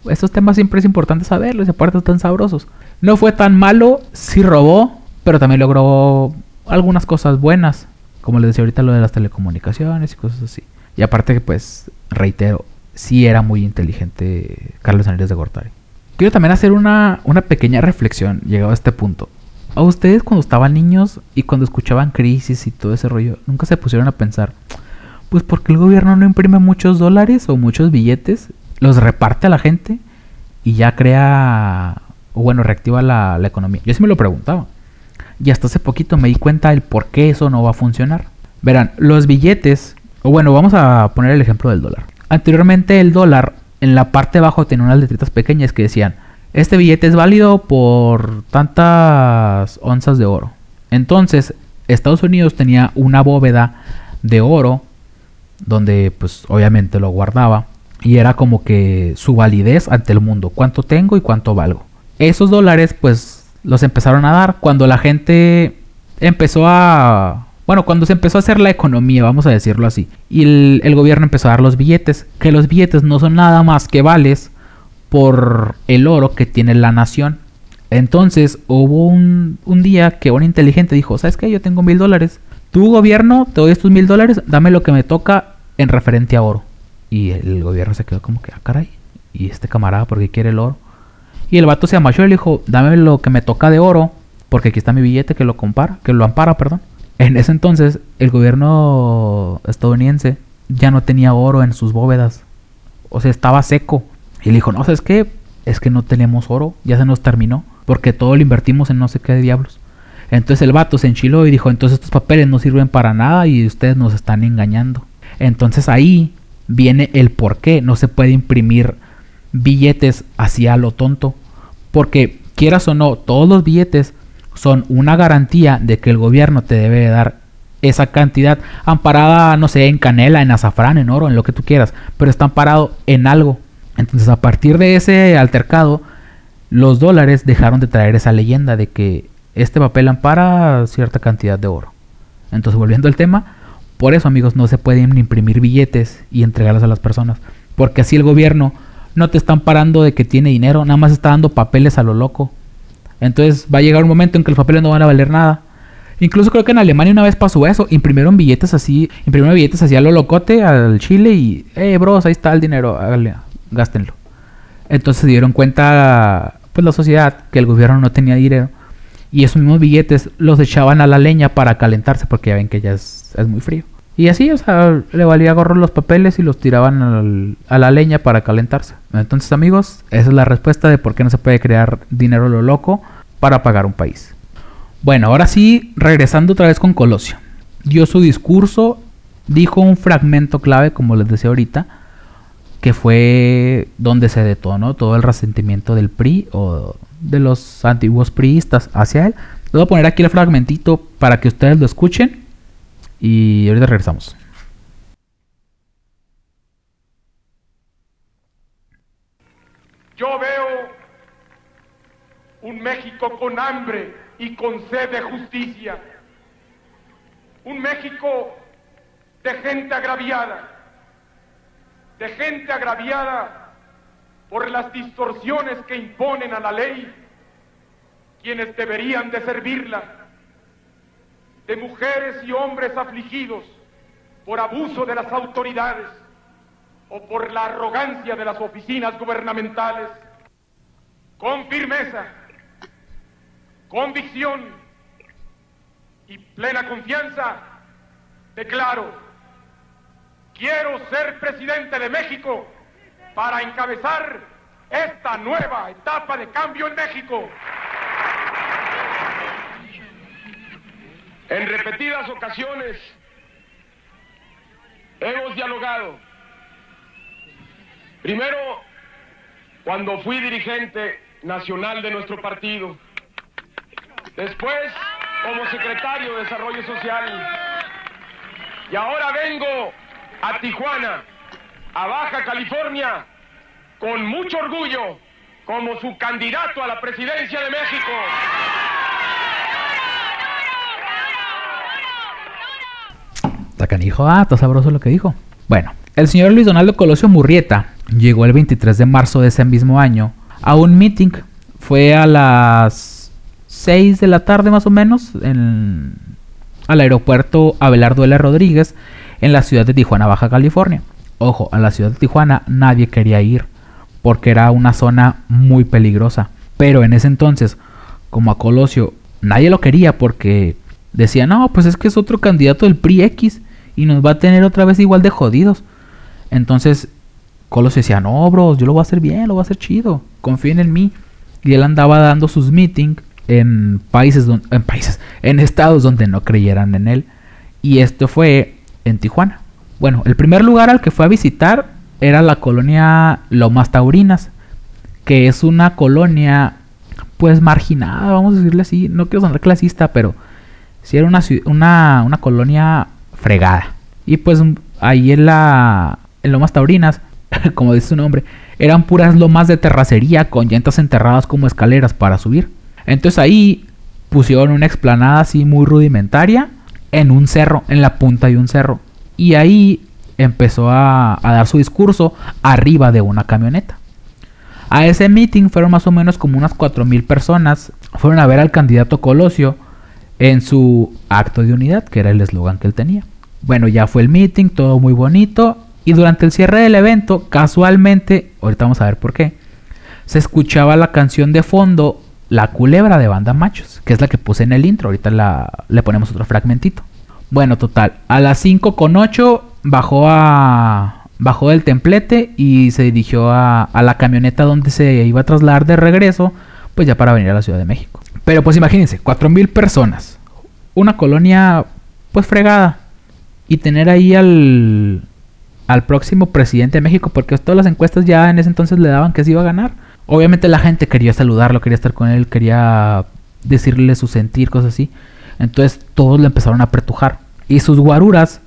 A: estos temas siempre es importante saberlos y aparte están sabrosos. No fue tan malo, sí robó, pero también logró algunas cosas buenas. Como les decía ahorita lo de las telecomunicaciones y cosas así. Y aparte que pues, reitero, sí era muy inteligente Carlos Salinas de Gortari. Quiero también hacer una, una pequeña reflexión llegado a este punto. A ustedes cuando estaban niños y cuando escuchaban crisis y todo ese rollo, nunca se pusieron a pensar, pues porque el gobierno no imprime muchos dólares o muchos billetes, los reparte a la gente y ya crea, o bueno, reactiva la, economía. Yo sí me lo preguntaba. Y hasta hace poquito me di cuenta del por qué eso no va a funcionar. Verán, los billetes, o bueno, vamos a poner el ejemplo del dólar. Anteriormente el dólar en la parte de abajo tenía unas letritas pequeñas que decían, este billete es válido por tantas onzas de oro. Entonces, Estados Unidos tenía una bóveda de oro donde pues obviamente lo guardaba y era como que su validez ante el mundo, cuánto tengo y cuánto valgo. Esos dólares pues los empezaron a dar cuando la gente empezó a... Bueno, cuando se empezó a hacer la economía, vamos a decirlo así, y el, gobierno empezó a dar los billetes, que los billetes no son nada más que vales por el oro que tiene la nación. Entonces hubo un, un día que un inteligente dijo, ¿sabes qué? Yo tengo mil dólares, tu gobierno, te doy estos mil dólares, dame lo que me toca en referente a oro. Y el gobierno se quedó como que, ah, caray, y este camarada, ¿por qué quiere el oro? Y el vato se amachó y le dijo, dame lo que me toca de oro, porque aquí está mi billete que lo compara, que lo ampara, perdón. En ese entonces, el gobierno estadounidense ya no tenía oro en sus bóvedas. O sea, estaba seco. Y le dijo, no, ¿sabes qué? Es que no tenemos oro, ya se nos terminó, porque todo lo invertimos en no sé qué diablos. Entonces el vato se enchiló y dijo, entonces estos papeles no sirven para nada y ustedes nos están engañando. Entonces ahí viene el por qué no se puede imprimir billetes así a lo tonto. Porque quieras o no, todos los billetes son una garantía de que el gobierno te debe dar esa cantidad amparada, no sé, en canela, en azafrán, en oro, en lo que tú quieras, pero está amparado en algo. Entonces a partir de ese altercado, los dólares dejaron de traer esa leyenda de que este papel ampara cierta cantidad de oro. Entonces, volviendo al tema, por eso, amigos, no se pueden imprimir billetes y entregarlos a las personas. Porque así el gobierno no te está amparando de que tiene dinero, nada más está dando papeles a lo loco. Entonces va a llegar un momento en que los papeles no van a valer nada. Incluso creo que en Alemania una vez pasó eso. Imprimieron billetes así, imprimieron billetes así a lo locote al Chile y, eh, bros, ahí está el dinero, háganle, gástenlo. Entonces se dieron cuenta, pues la sociedad, que el gobierno no tenía dinero y esos mismos billetes los echaban a la leña para calentarse porque ya ven que ya es, es muy frío. Y así, o sea, le valía gorro los papeles y los tiraban al, a la leña para calentarse. Entonces, amigos, esa es la respuesta de por qué no se puede crear dinero lo loco para pagar un país. Bueno, ahora sí, regresando otra vez con Colosio. Dio su discurso, dijo un fragmento clave, como les decía ahorita, que fue donde se detonó todo el resentimiento del PRI o de los antiguos priistas hacia él. Les voy a poner aquí el fragmentito para que ustedes lo escuchen y ahorita regresamos.
B: Yo veo un México con hambre y con sed de justicia. Un México de gente agraviada. De gente agraviada por las distorsiones que imponen a la ley quienes deberían de servirla, de mujeres y hombres afligidos por abuso de las autoridades o por la arrogancia de las oficinas gubernamentales, con firmeza, convicción y plena confianza, declaro, quiero ser presidente de México para encabezar esta nueva etapa de cambio en México. En repetidas ocasiones hemos dialogado. Primero, cuando fui dirigente nacional de nuestro partido después como secretario de Desarrollo Social. Y ahora vengo a Tijuana, a Baja California, con mucho orgullo, como su candidato a la presidencia de México.
A: Está ah, está sabroso lo que dijo. Bueno, el señor Luis Donaldo Colosio Murrieta llegó el 23 de marzo de ese mismo año a un meeting. Fue a las 6 de la tarde más o menos en, al aeropuerto Abelardo L. Rodríguez en la ciudad de Tijuana, Baja California. Ojo, a la ciudad de Tijuana nadie quería ir porque era una zona muy peligrosa. Pero en ese entonces, como a Colosio, nadie lo quería porque decía, no, pues es que es otro candidato del PRI X y nos va a tener otra vez igual de jodidos. Entonces, Colosio decía, no, bros, yo lo voy a hacer bien, lo voy a hacer chido, confíen en mí. Y él andaba dando sus meetings en países, en países, en estados donde no creyeran en él. Y esto fue en Tijuana. Bueno, el primer lugar al que fue a visitar era la colonia Lomas Taurinas, que es una colonia pues marginada, vamos a decirle así, no quiero sonar clasista, pero sí era una, una, una colonia fregada. Y pues ahí en la en Lomas Taurinas, como dice su nombre, eran puras lomas de terracería con llantas enterradas como escaleras para subir. Entonces ahí pusieron una explanada así muy rudimentaria en un cerro, en la punta de un cerro. Y ahí empezó a, dar su discurso arriba de una camioneta. A ese meeting fueron más o menos como unas 4.000 personas. Fueron a ver al candidato Colosio en su acto de unidad, que era el eslogan que él tenía. Bueno, ya fue el meeting, todo muy bonito. Y durante el cierre del evento, casualmente, ahorita vamos a ver por qué, se escuchaba la canción de fondo La Culebra de Banda Machos, que es la que puse en el intro. Ahorita la, le ponemos otro fragmentito. Bueno, total, a las 5 con 8 bajó a bajó del templete y se dirigió a, a, la camioneta donde se iba a trasladar de regreso, pues ya para venir a la Ciudad de México. Pero pues imagínense, mil personas, una colonia pues fregada y tener ahí al al próximo presidente de México, porque todas las encuestas ya en ese entonces le daban que se iba a ganar. Obviamente la gente quería saludarlo, quería estar con él, quería decirle su sentir, cosas así. Entonces todos le empezaron a apretujar. Y sus guaruras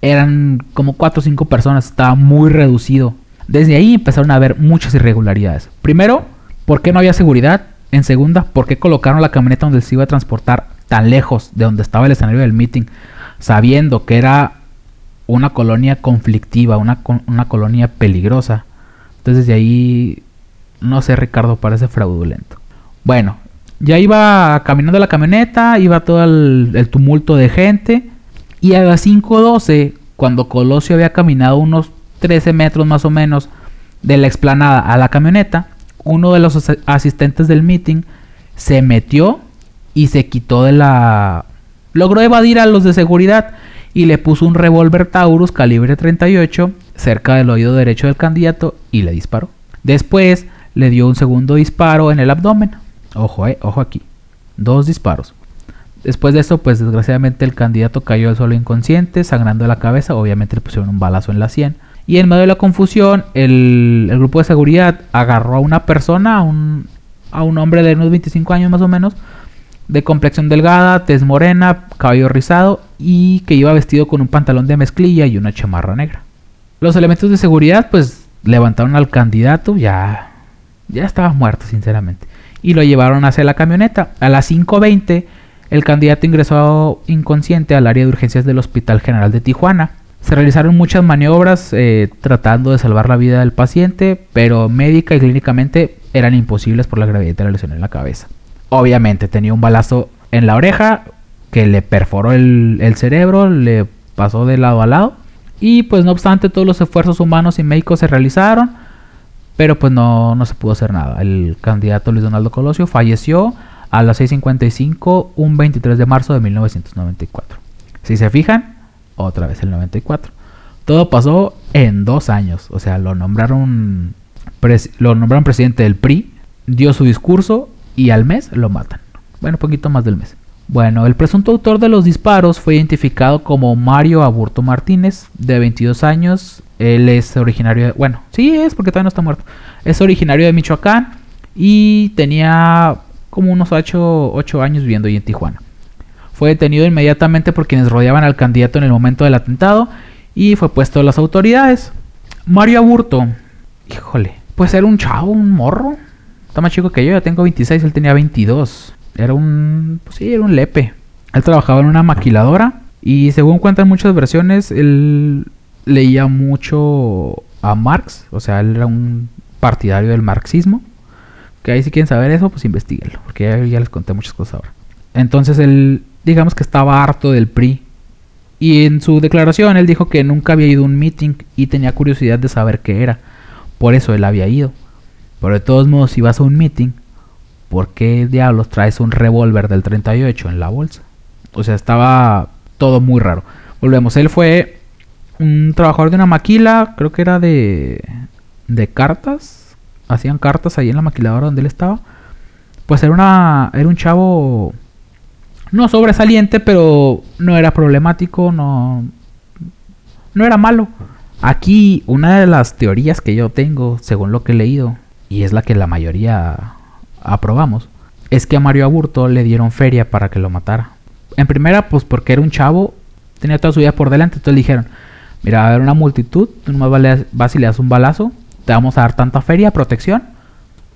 A: eran como 4 o 5 personas, estaba muy reducido. Desde ahí empezaron a haber muchas irregularidades. Primero, ¿por qué no había seguridad? En segunda, ¿por qué colocaron la camioneta donde se iba a transportar tan lejos de donde estaba el escenario del meeting? Sabiendo que era una colonia conflictiva, una, una colonia peligrosa. Entonces de ahí, no sé, Ricardo, parece fraudulento. Bueno, ya iba caminando la camioneta, iba todo el, tumulto de gente. Y a las 5.12, cuando Colosio había caminado unos 13 metros más o menos de la explanada a la camioneta, uno de los asistentes del meeting se metió y se quitó de la... Logró evadir a los de seguridad y le puso un revólver Taurus calibre 38 cerca del oído derecho del candidato y le disparó. Después le dio un segundo disparo en el abdomen. Ojo, eh, ojo aquí. Dos disparos. Después de eso, pues desgraciadamente el candidato cayó al suelo inconsciente, sangrando la cabeza. Obviamente le pusieron un balazo en la sien. Y en medio de la confusión, el, grupo de seguridad agarró a una persona, a un, a un hombre de unos 25 años más o menos, de complexión delgada, tez morena, cabello rizado y que iba vestido con un pantalón de mezclilla y una chamarra negra. Los elementos de seguridad pues levantaron al candidato, ya ya estaba muerto sinceramente, y lo llevaron hacia la camioneta. A las 5.20 el candidato ingresó inconsciente al área de urgencias del Hospital General de Tijuana. Se realizaron muchas maniobras eh, tratando de salvar la vida del paciente, pero médica y clínicamente eran imposibles por la gravedad de la lesión en la cabeza. Obviamente tenía un balazo en la oreja que le perforó el, el cerebro, le pasó de lado a lado. Y pues no obstante todos los esfuerzos humanos y médicos se realizaron, pero pues no, no se pudo hacer nada. El candidato Luis Donaldo Colosio falleció a las 6.55 un 23 de marzo de 1994. Si se fijan, otra vez el 94. Todo pasó en dos años. O sea, lo nombraron, lo nombraron presidente del PRI, dio su discurso y al mes lo matan. Bueno, poquito más del mes. Bueno, el presunto autor de los disparos fue identificado como Mario Aburto Martínez, de 22 años. Él es originario de... Bueno, sí es porque todavía no está muerto. Es originario de Michoacán y tenía como unos 8, años viviendo ahí en Tijuana. Fue detenido inmediatamente por quienes rodeaban al candidato en el momento del atentado y fue puesto a las autoridades. Mario Aburto, híjole, pues era un chavo, un morro. Está más chico que yo, yo tengo 26, él tenía 22. Era un, pues sí, era un lepe. Él trabajaba en una maquiladora Y según cuentan muchas versiones, él leía mucho a Marx, o sea, él era un partidario del marxismo. Que ahí si quieren saber eso, pues investiguenlo, porque ya, les conté muchas cosas ahora. Entonces él, digamos que estaba harto del PRI. Y en su declaración él dijo que nunca había ido a un meeting y tenía curiosidad de saber qué era. Por eso él había ido. Pero de todos modos, si vas a un meeting, ¿por qué diablos traes un revólver del 38 en la bolsa? O sea, estaba todo muy raro. Volvemos, él fue un trabajador de una maquila, creo que era de, de cartas. Hacían cartas ahí en la maquiladora donde él estaba. Pues era, una, era un chavo no sobresaliente, pero no era problemático, no, no era malo. Aquí una de las teorías que yo tengo, según lo que he leído, y es la que la mayoría aprobamos, es que a Mario Aburto le dieron feria para que lo matara. En primera, pues porque era un chavo, tenía toda su vida por delante, entonces le dijeron, mira, va a haber una multitud, tú nomás vas y le das un balazo, te vamos a dar tanta feria, protección,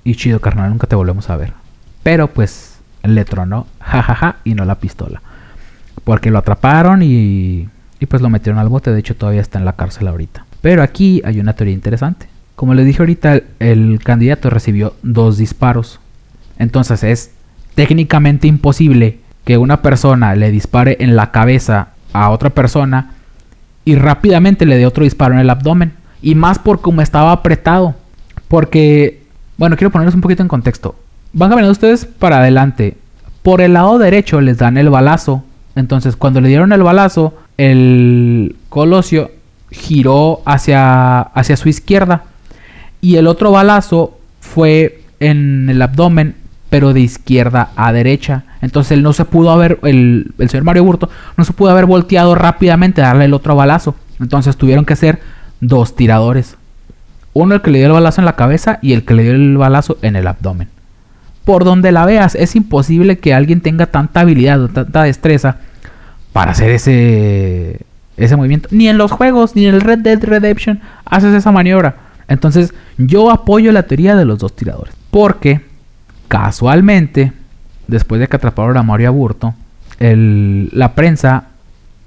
A: y chido, carnal, nunca te volvemos a ver. Pero pues le tronó, jajaja, y no la pistola. Porque lo atraparon y, y pues lo metieron al bote, de hecho todavía está en la cárcel ahorita. Pero aquí hay una teoría interesante. Como les dije ahorita, el candidato recibió dos disparos. Entonces es técnicamente imposible que una persona le dispare en la cabeza a otra persona y rápidamente le dé otro disparo en el abdomen. Y más por cómo estaba apretado. Porque, bueno, quiero ponerles un poquito en contexto. Van caminando ustedes para adelante. Por el lado derecho les dan el balazo. Entonces, cuando le dieron el balazo, el Colosio giró hacia, hacia su izquierda y el otro balazo fue en el abdomen, pero de izquierda a derecha. Entonces él no se pudo haber, el, señor Mario Burto, no se pudo haber volteado rápidamente a darle el otro balazo. Entonces tuvieron que ser dos tiradores. Uno el que le dio el balazo en la cabeza y el que le dio el balazo en el abdomen. Por donde la veas, es imposible que alguien tenga tanta habilidad o tanta destreza para hacer ese, ese movimiento. Ni en los juegos, ni en el Red Dead Redemption haces esa maniobra. Entonces, yo apoyo la teoría de los dos tiradores. Porque, casualmente, después de que atraparon a Mario Aburto, la prensa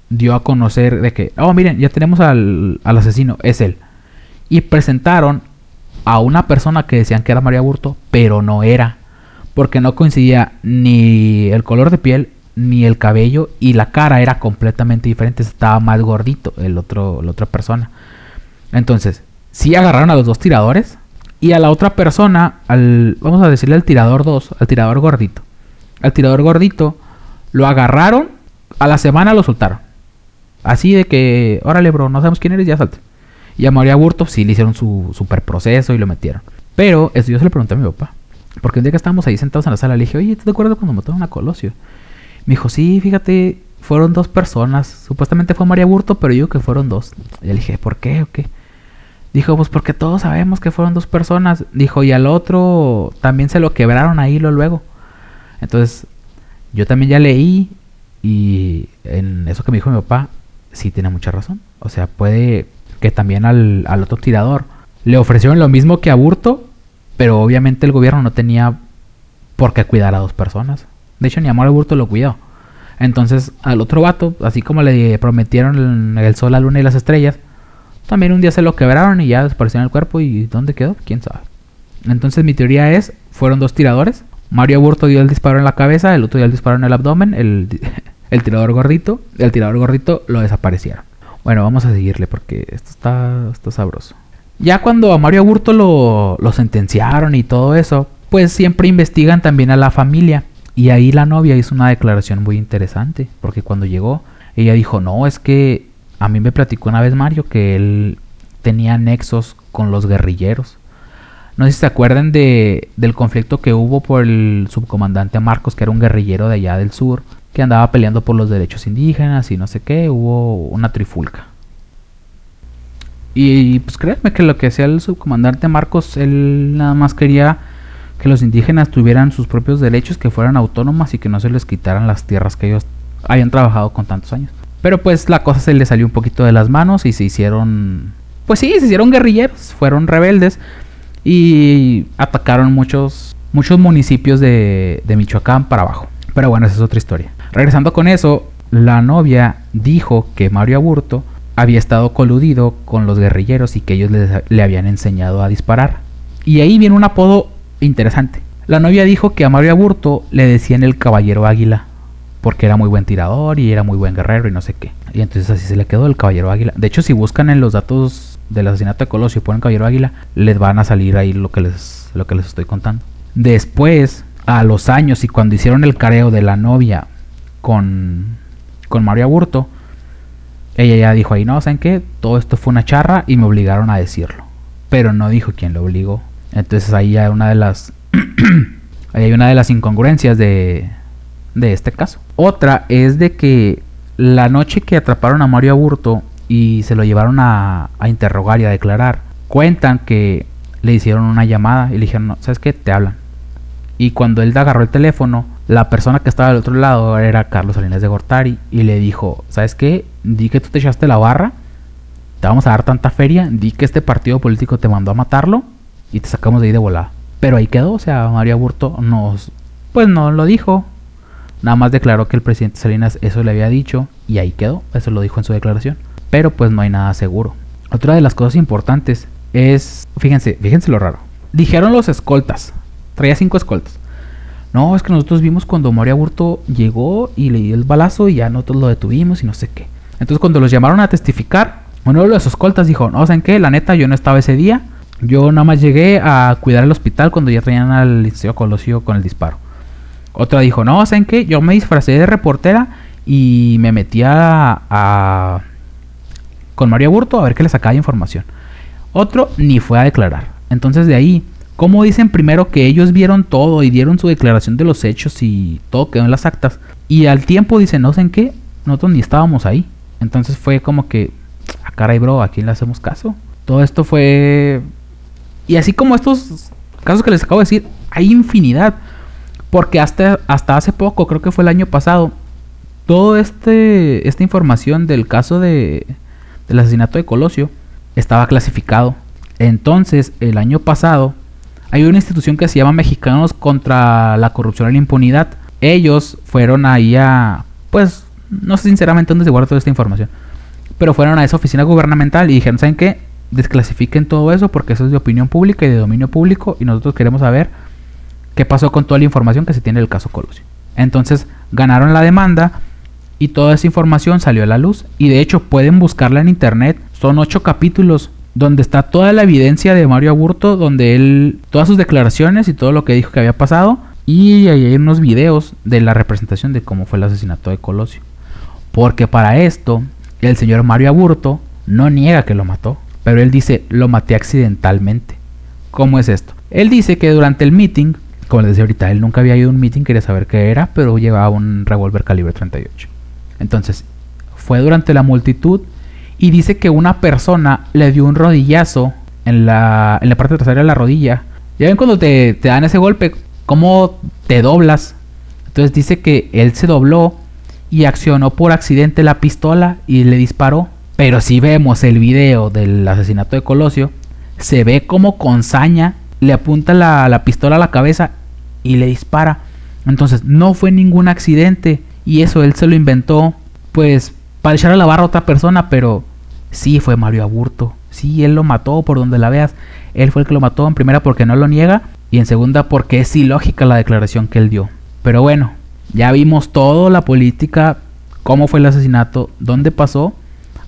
A: dio a conocer de que, oh, miren, ya tenemos al, asesino, es él. Y presentaron a una persona que decían que era Mario Aburto, pero no era. Porque no coincidía ni el color de piel, ni el cabello, y la cara era completamente diferente. Estaba más gordito el otro, la otra persona. Entonces, sí agarraron a los dos tiradores y a la otra persona, al, vamos a decirle al tirador 2, al tirador gordito. Al tirador gordito lo agarraron, a la semana lo soltaron. Así de que, órale, bro, no sabemos quién eres, ya salte. Y a María Burto sí le hicieron su super proceso y lo metieron. Pero eso yo se le pregunté a mi papá. Porque un día que estábamos ahí sentados en la sala, le dije, oye, ¿te acuerdas cuando mataron a Colosio? Me dijo, sí, fíjate, fueron dos personas. Supuestamente fue María Burto, pero yo que fueron dos. Y le dije, ¿por qué o qué? Dijo, pues porque todos sabemos que fueron dos personas. Dijo, y al otro también se lo quebraron ahí lo luego. Entonces, yo también ya leí y en eso que me dijo mi papá, sí tiene mucha razón. O sea, puede que también al, otro tirador le ofrecieron lo mismo que a Burto, pero obviamente el gobierno no tenía por qué cuidar a dos personas. De hecho, ni Amor Burto lo cuidó. Entonces, al otro vato, así como le prometieron el sol, la luna y las estrellas, también un día se lo quebraron y ya desapareció el cuerpo. ¿Y dónde quedó? ¿Quién sabe? Entonces mi teoría es, fueron dos tiradores. Mario Aburto dio el disparo en la cabeza, el otro dio el disparo en el abdomen, el, tirador gordito, el tirador gordito lo desaparecieron. Bueno, vamos a seguirle porque esto está, está sabroso. Ya cuando a Mario Aburto lo, lo sentenciaron y todo eso, pues siempre investigan también a la familia. Y ahí la novia hizo una declaración muy interesante, porque cuando llegó, ella dijo, no, es que a mí me platicó una vez Mario que él tenía nexos con los guerrilleros. No sé si se acuerdan de, del conflicto que hubo por el subcomandante Marcos, que era un guerrillero de allá del sur, que andaba peleando por los derechos indígenas y no sé qué, hubo una trifulca. Y pues créanme que lo que hacía el subcomandante Marcos, él nada más quería que los indígenas tuvieran sus propios derechos, que fueran autónomas y que no se les quitaran las tierras que ellos hayan trabajado con tantos años. Pero pues la cosa se le salió un poquito de las manos y se hicieron... Pues sí, se hicieron guerrilleros, fueron rebeldes y atacaron muchos, muchos municipios de, de Michoacán para abajo. Pero bueno, esa es otra historia. Regresando con eso, la novia dijo que Mario Aburto había estado coludido con los guerrilleros y que ellos le habían enseñado a disparar. Y ahí viene un apodo interesante. La novia dijo que a Mario Aburto le decían el caballero águila, porque era muy buen tirador y era muy buen guerrero y no sé qué. Y entonces así se le quedó el caballero águila. De hecho, si buscan en los datos del asesinato de Colosio y ponen caballero águila, les van a salir ahí lo que les, lo que les estoy contando. Después, a los años y cuando hicieron el careo de la novia con, con Mario Aburto, ella ya dijo ahí, no, ¿saben qué? Todo esto fue una charra y me obligaron a decirlo. Pero no dijo quién lo obligó. Entonces ahí hay una de las... ahí hay una de las incongruencias de, de este caso. Otra es de que la noche que atraparon a Mario Aburto y se lo llevaron a, interrogar y a declarar, cuentan que le hicieron una llamada y le dijeron, no, ¿sabes qué? Te hablan. Y cuando él agarró el teléfono, la persona que estaba del otro lado era Carlos Salinas de Gortari y le dijo, ¿sabes qué? Di que tú te echaste la barra, te vamos a dar tanta feria, di que este partido político te mandó a matarlo y te sacamos de ahí de volada. Pero ahí quedó, o sea, María Burto nos, pues no lo dijo, nada más declaró que el presidente Salinas eso le había dicho y ahí quedó, eso lo dijo en su declaración. Pero pues no hay nada seguro. Otra de las cosas importantes es, fíjense, fíjense lo raro. Dijeron los escoltas, traía cinco escoltas. No, es que nosotros vimos cuando María Burto llegó y le dio el balazo y ya nosotros lo detuvimos y no sé qué. Entonces cuando los llamaron a testificar, uno de los escoltas dijo, no, ¿saben qué? La neta, yo no estaba ese día. Yo nada más llegué a cuidar el hospital cuando ya traían al liceo Colosio con el disparo. Otra dijo, no, ¿saben qué? Yo me disfracé de reportera y me metí a, con María Burto a ver qué le sacaba información. Otro ni fue a declarar. Entonces de ahí, como dicen primero que ellos vieron todo y dieron su declaración de los hechos y todo quedó en las actas? Y al tiempo dicen, no sé en qué, nosotros ni estábamos ahí. Entonces fue como que, a ah, cara y bro, ¿a quién le hacemos caso? Todo esto fue... Y así como estos casos que les acabo de decir, hay infinidad. Porque hasta, hasta hace poco, creo que fue el año pasado, toda este, esta información del caso de, del asesinato de Colosio estaba clasificado. Entonces, el año pasado, hay una institución que se llama Mexicanos contra la Corrupción y la Impunidad. Ellos fueron ahí a, pues, no sé sinceramente dónde se guarda toda esta información, pero fueron a esa oficina gubernamental y dijeron, ¿saben qué? Desclasifiquen todo eso porque eso es de opinión pública y de dominio público y nosotros queremos saber qué pasó con toda la información que se tiene del caso Colosio. Entonces ganaron la demanda y toda esa información salió a la luz y de hecho pueden buscarla en internet. Son ocho capítulos donde está toda la evidencia de Mario Aburto, donde él, todas sus declaraciones y todo lo que dijo que había pasado. Y hay unos videos de la representación de cómo fue el asesinato de Colosio. Porque para esto, el señor Mario Aburto no niega que lo mató, pero él dice, lo maté accidentalmente. ¿Cómo es esto? Él dice que durante el meeting, como les decía ahorita, él nunca había ido a un meeting, quería saber qué era, pero llevaba un revólver calibre 38. Entonces, fue durante la multitud y dice que una persona le dio un rodillazo en la, en la parte trasera de la rodilla. Ya ven cuando te, te dan ese golpe, cómo te doblas. Entonces dice que él se dobló y accionó por accidente la pistola y le disparó. Pero si vemos el video del asesinato de Colosio, se ve como con saña le apunta la, pistola a la cabeza y le dispara. Entonces no fue ningún accidente y eso él se lo inventó pues para echar a la barra a otra persona, pero sí fue Mario Aburto. Sí, él lo mató por donde la veas. Él fue el que lo mató en primera porque no lo niega y en segunda porque es ilógica la declaración que él dio. Pero bueno, ya vimos todo, la política, cómo fue el asesinato, dónde pasó.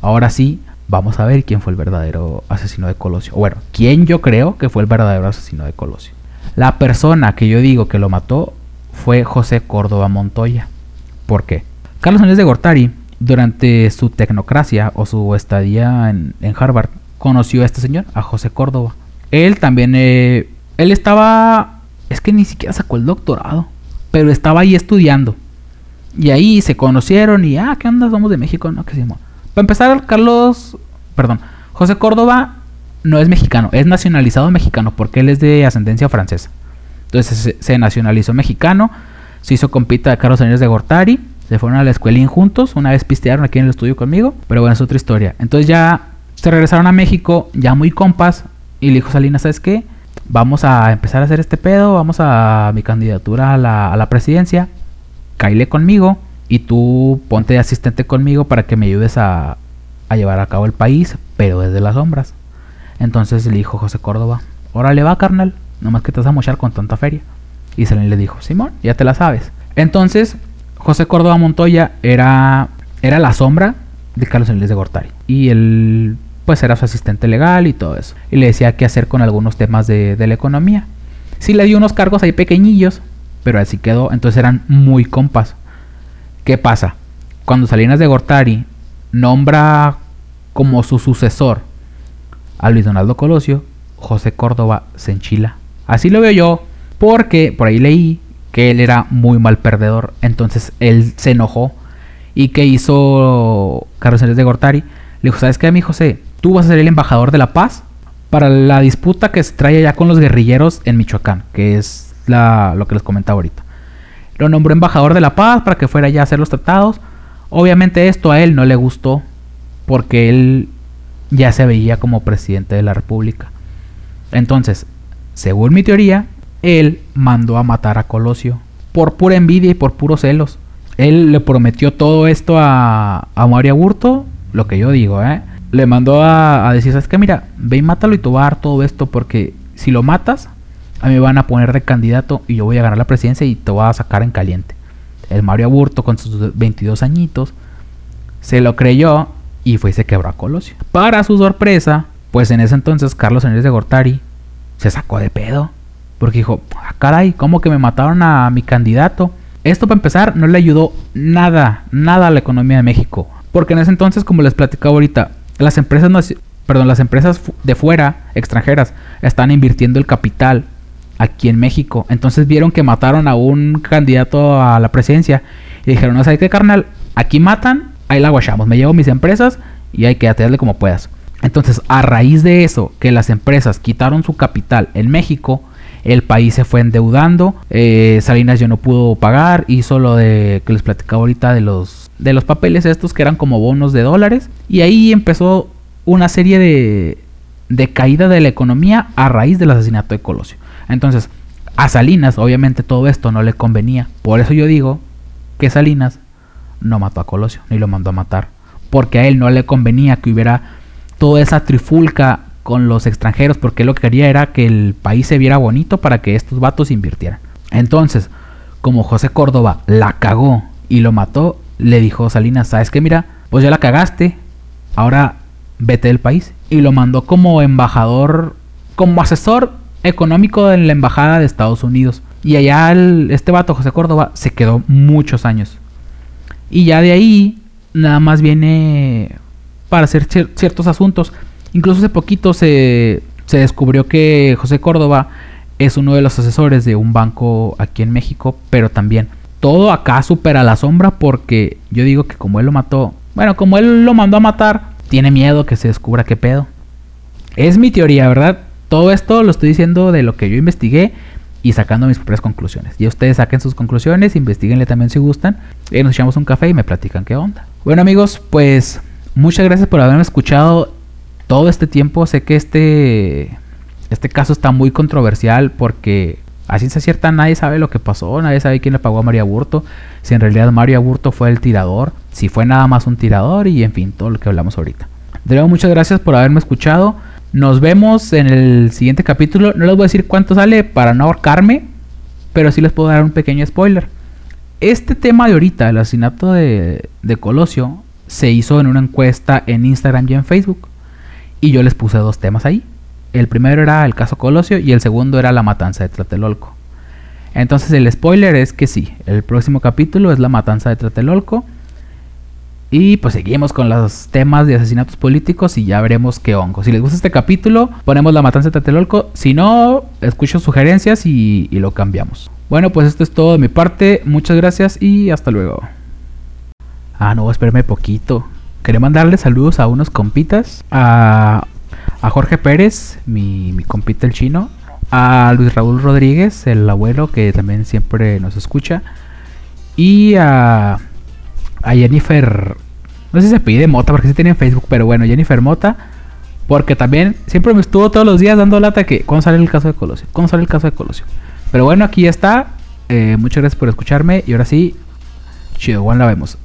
A: Ahora sí, vamos a ver quién fue el verdadero asesino de Colosio. Bueno, quién yo creo que fue el verdadero asesino de Colosio. La persona que yo digo que lo mató fue José Córdoba Montoya. ¿Por qué? Carlos Andrés de Gortari, durante su tecnocracia o su estadía en, Harvard, conoció a este señor, a José Córdoba. Él también, eh, él estaba, es que ni siquiera sacó el doctorado pero estaba ahí estudiando. Y ahí se conocieron y, ah, ¿qué onda? Somos de México, ¿no? ¿Qué hicimos? Para empezar, Carlos, perdón, José Córdoba no es mexicano, es nacionalizado mexicano porque él es de ascendencia francesa. Entonces se, nacionalizó mexicano, se hizo compita de Carlos Sánchez de Gortari, se fueron a la escuelín juntos, una vez pistearon aquí en el estudio conmigo, pero bueno, es otra historia. Entonces ya se regresaron a México, ya muy compas, y le dijo Salinas, ¿sabes qué? vamos a empezar a hacer este pedo, vamos a mi candidatura a la, presidencia, caile conmigo y tú ponte de asistente conmigo para que me ayudes a, a llevar a cabo el país, pero desde las sombras. Entonces le dijo José Córdoba, órale va carnal, nomás que te vas a mochar con tanta feria. Y Salinas le dijo, Simón, ya te la sabes. Entonces, José Córdoba Montoya era, era la sombra de Carlos Salinas de Gortari. Y él, pues, era su asistente legal y todo eso. Y le decía qué hacer con algunos temas de, de la economía. Sí le dio unos cargos ahí pequeñillos, pero así quedó. Entonces eran muy compas. ¿Qué pasa? Cuando Salinas de Gortari nombra como su sucesor a Luis Donaldo Colosio, José Córdoba se. Así lo veo yo, porque por ahí leí que él era muy mal perdedor. Entonces él se enojó. ¿Y qué hizo Carlos Salinas de Gortari? Le dijo, ¿sabes qué, mi José? Tú vas a ser el embajador de la paz para la disputa que se trae allá con los guerrilleros en Michoacán, que es la, lo que les comentaba ahorita. Lo nombró embajador de la paz para que fuera allá a hacer los tratados. Obviamente esto a él no le gustó porque él ya se veía como presidente de la república. Entonces, según mi teoría, él mandó a matar a Colosio por pura envidia y por puros celos. Él le prometió todo esto a, a Mario Aburto, lo que yo digo, ¿eh? Le mandó a, decir, ¿sabes qué? Mira, ve y mátalo y te voy a dar todo esto porque si lo matas, a mí me van a poner de candidato y yo voy a ganar la presidencia y te voy a sacar en caliente. El Mario Aburto con sus 22 añitos se lo creyó y fue y se quebró a Colosio. Para su sorpresa, pues en ese entonces Carlos Enríquez de Gortari se sacó de pedo. Porque dijo, ah, caray, ¿cómo que me mataron a mi candidato? Esto para empezar no le ayudó nada, nada a la economía de México. Porque en ese entonces, como les platicaba ahorita, las empresas, no, perdón, las empresas de fuera, extranjeras, están invirtiendo el capital aquí en México. Entonces vieron que mataron a un candidato a la presidencia y dijeron, no sabes qué, carnal, aquí matan, ahí la guachamos, me llevo mis empresas y hay que atearle como puedas. Entonces, a raíz de eso, que las empresas quitaron su capital en México, el país se fue endeudando, eh, Salinas ya no pudo pagar, hizo lo de que les platicaba ahorita de los, de los papeles estos que eran como bonos de dólares, y ahí empezó una serie de, de caída de la economía a raíz del asesinato de Colosio. Entonces, a Salinas obviamente todo esto no le convenía, por eso yo digo que Salinas no mató a Colosio, ni lo mandó a matar, porque a él no le convenía que hubiera toda esa trifulca con los extranjeros porque lo que quería era que el país se viera bonito para que estos vatos invirtieran. Entonces, como José Córdoba la cagó y lo mató, le dijo Salinas, ¿sabes qué? Mira, pues ya la cagaste, ahora vete del país. Y lo mandó como embajador, como asesor económico en la embajada de Estados Unidos. Y allá este vato, José Córdoba, se quedó muchos años. Y ya de ahí, nada más viene para hacer cier ciertos asuntos. Incluso hace poquito se, se descubrió que José Córdoba es uno de los asesores de un banco aquí en México, pero también todo acá supera la sombra porque yo digo que como él lo mató, bueno, como él lo mandó a matar, tiene miedo que se descubra qué pedo. Es mi teoría, ¿verdad? Todo esto lo estoy diciendo de lo que yo investigué y sacando mis propias conclusiones. Y ustedes saquen sus conclusiones, investiguenle también si gustan. Y nos echamos un café y me platican qué onda. Bueno amigos, pues muchas gracias por haberme escuchado todo este tiempo. Sé que este, este caso está muy controversial porque a ciencia cierta nadie sabe lo que pasó, nadie sabe quién le pagó a María Burto, si en realidad Mario Aburto fue el tirador, si fue nada más un tirador y en fin, todo lo que hablamos ahorita. De nuevo, muchas gracias por haberme escuchado. Nos vemos en el siguiente capítulo. No les voy a decir cuánto sale para no ahorcarme, pero sí les puedo dar un pequeño spoiler. Este tema de ahorita, el asesinato de, de Colosio, se hizo en una encuesta en Instagram y en Facebook. Y yo les puse dos temas ahí. El primero era el caso Colosio y el segundo era la matanza de Tlatelolco. Entonces el spoiler es que sí, el próximo capítulo es la matanza de Tlatelolco. Y pues seguimos con los temas de asesinatos políticos y ya veremos qué hongo. Si les gusta este capítulo, ponemos la matanza de Tlatelolco. Si no, escucho sugerencias y, lo cambiamos. Bueno, pues esto es todo de mi parte. Muchas gracias y hasta luego. Ah, no, espérame poquito. Quería mandarle saludos a unos compitas. A, a Jorge Pérez, mi, compita el chino. A Luis Raúl Rodríguez, el abuelo que también siempre nos escucha. Y a, a Jennifer. No sé si se pide Mota porque sí tiene en Facebook, pero bueno, Jennifer Mota. Porque también siempre me estuvo todos los días dando lata que cuando sale el caso de Colosio. ¿Cuándo sale el caso de Colosio? Pero bueno, aquí está. Eh, muchas gracias por escucharme. Y ahora sí, Chido, Juan la vemos.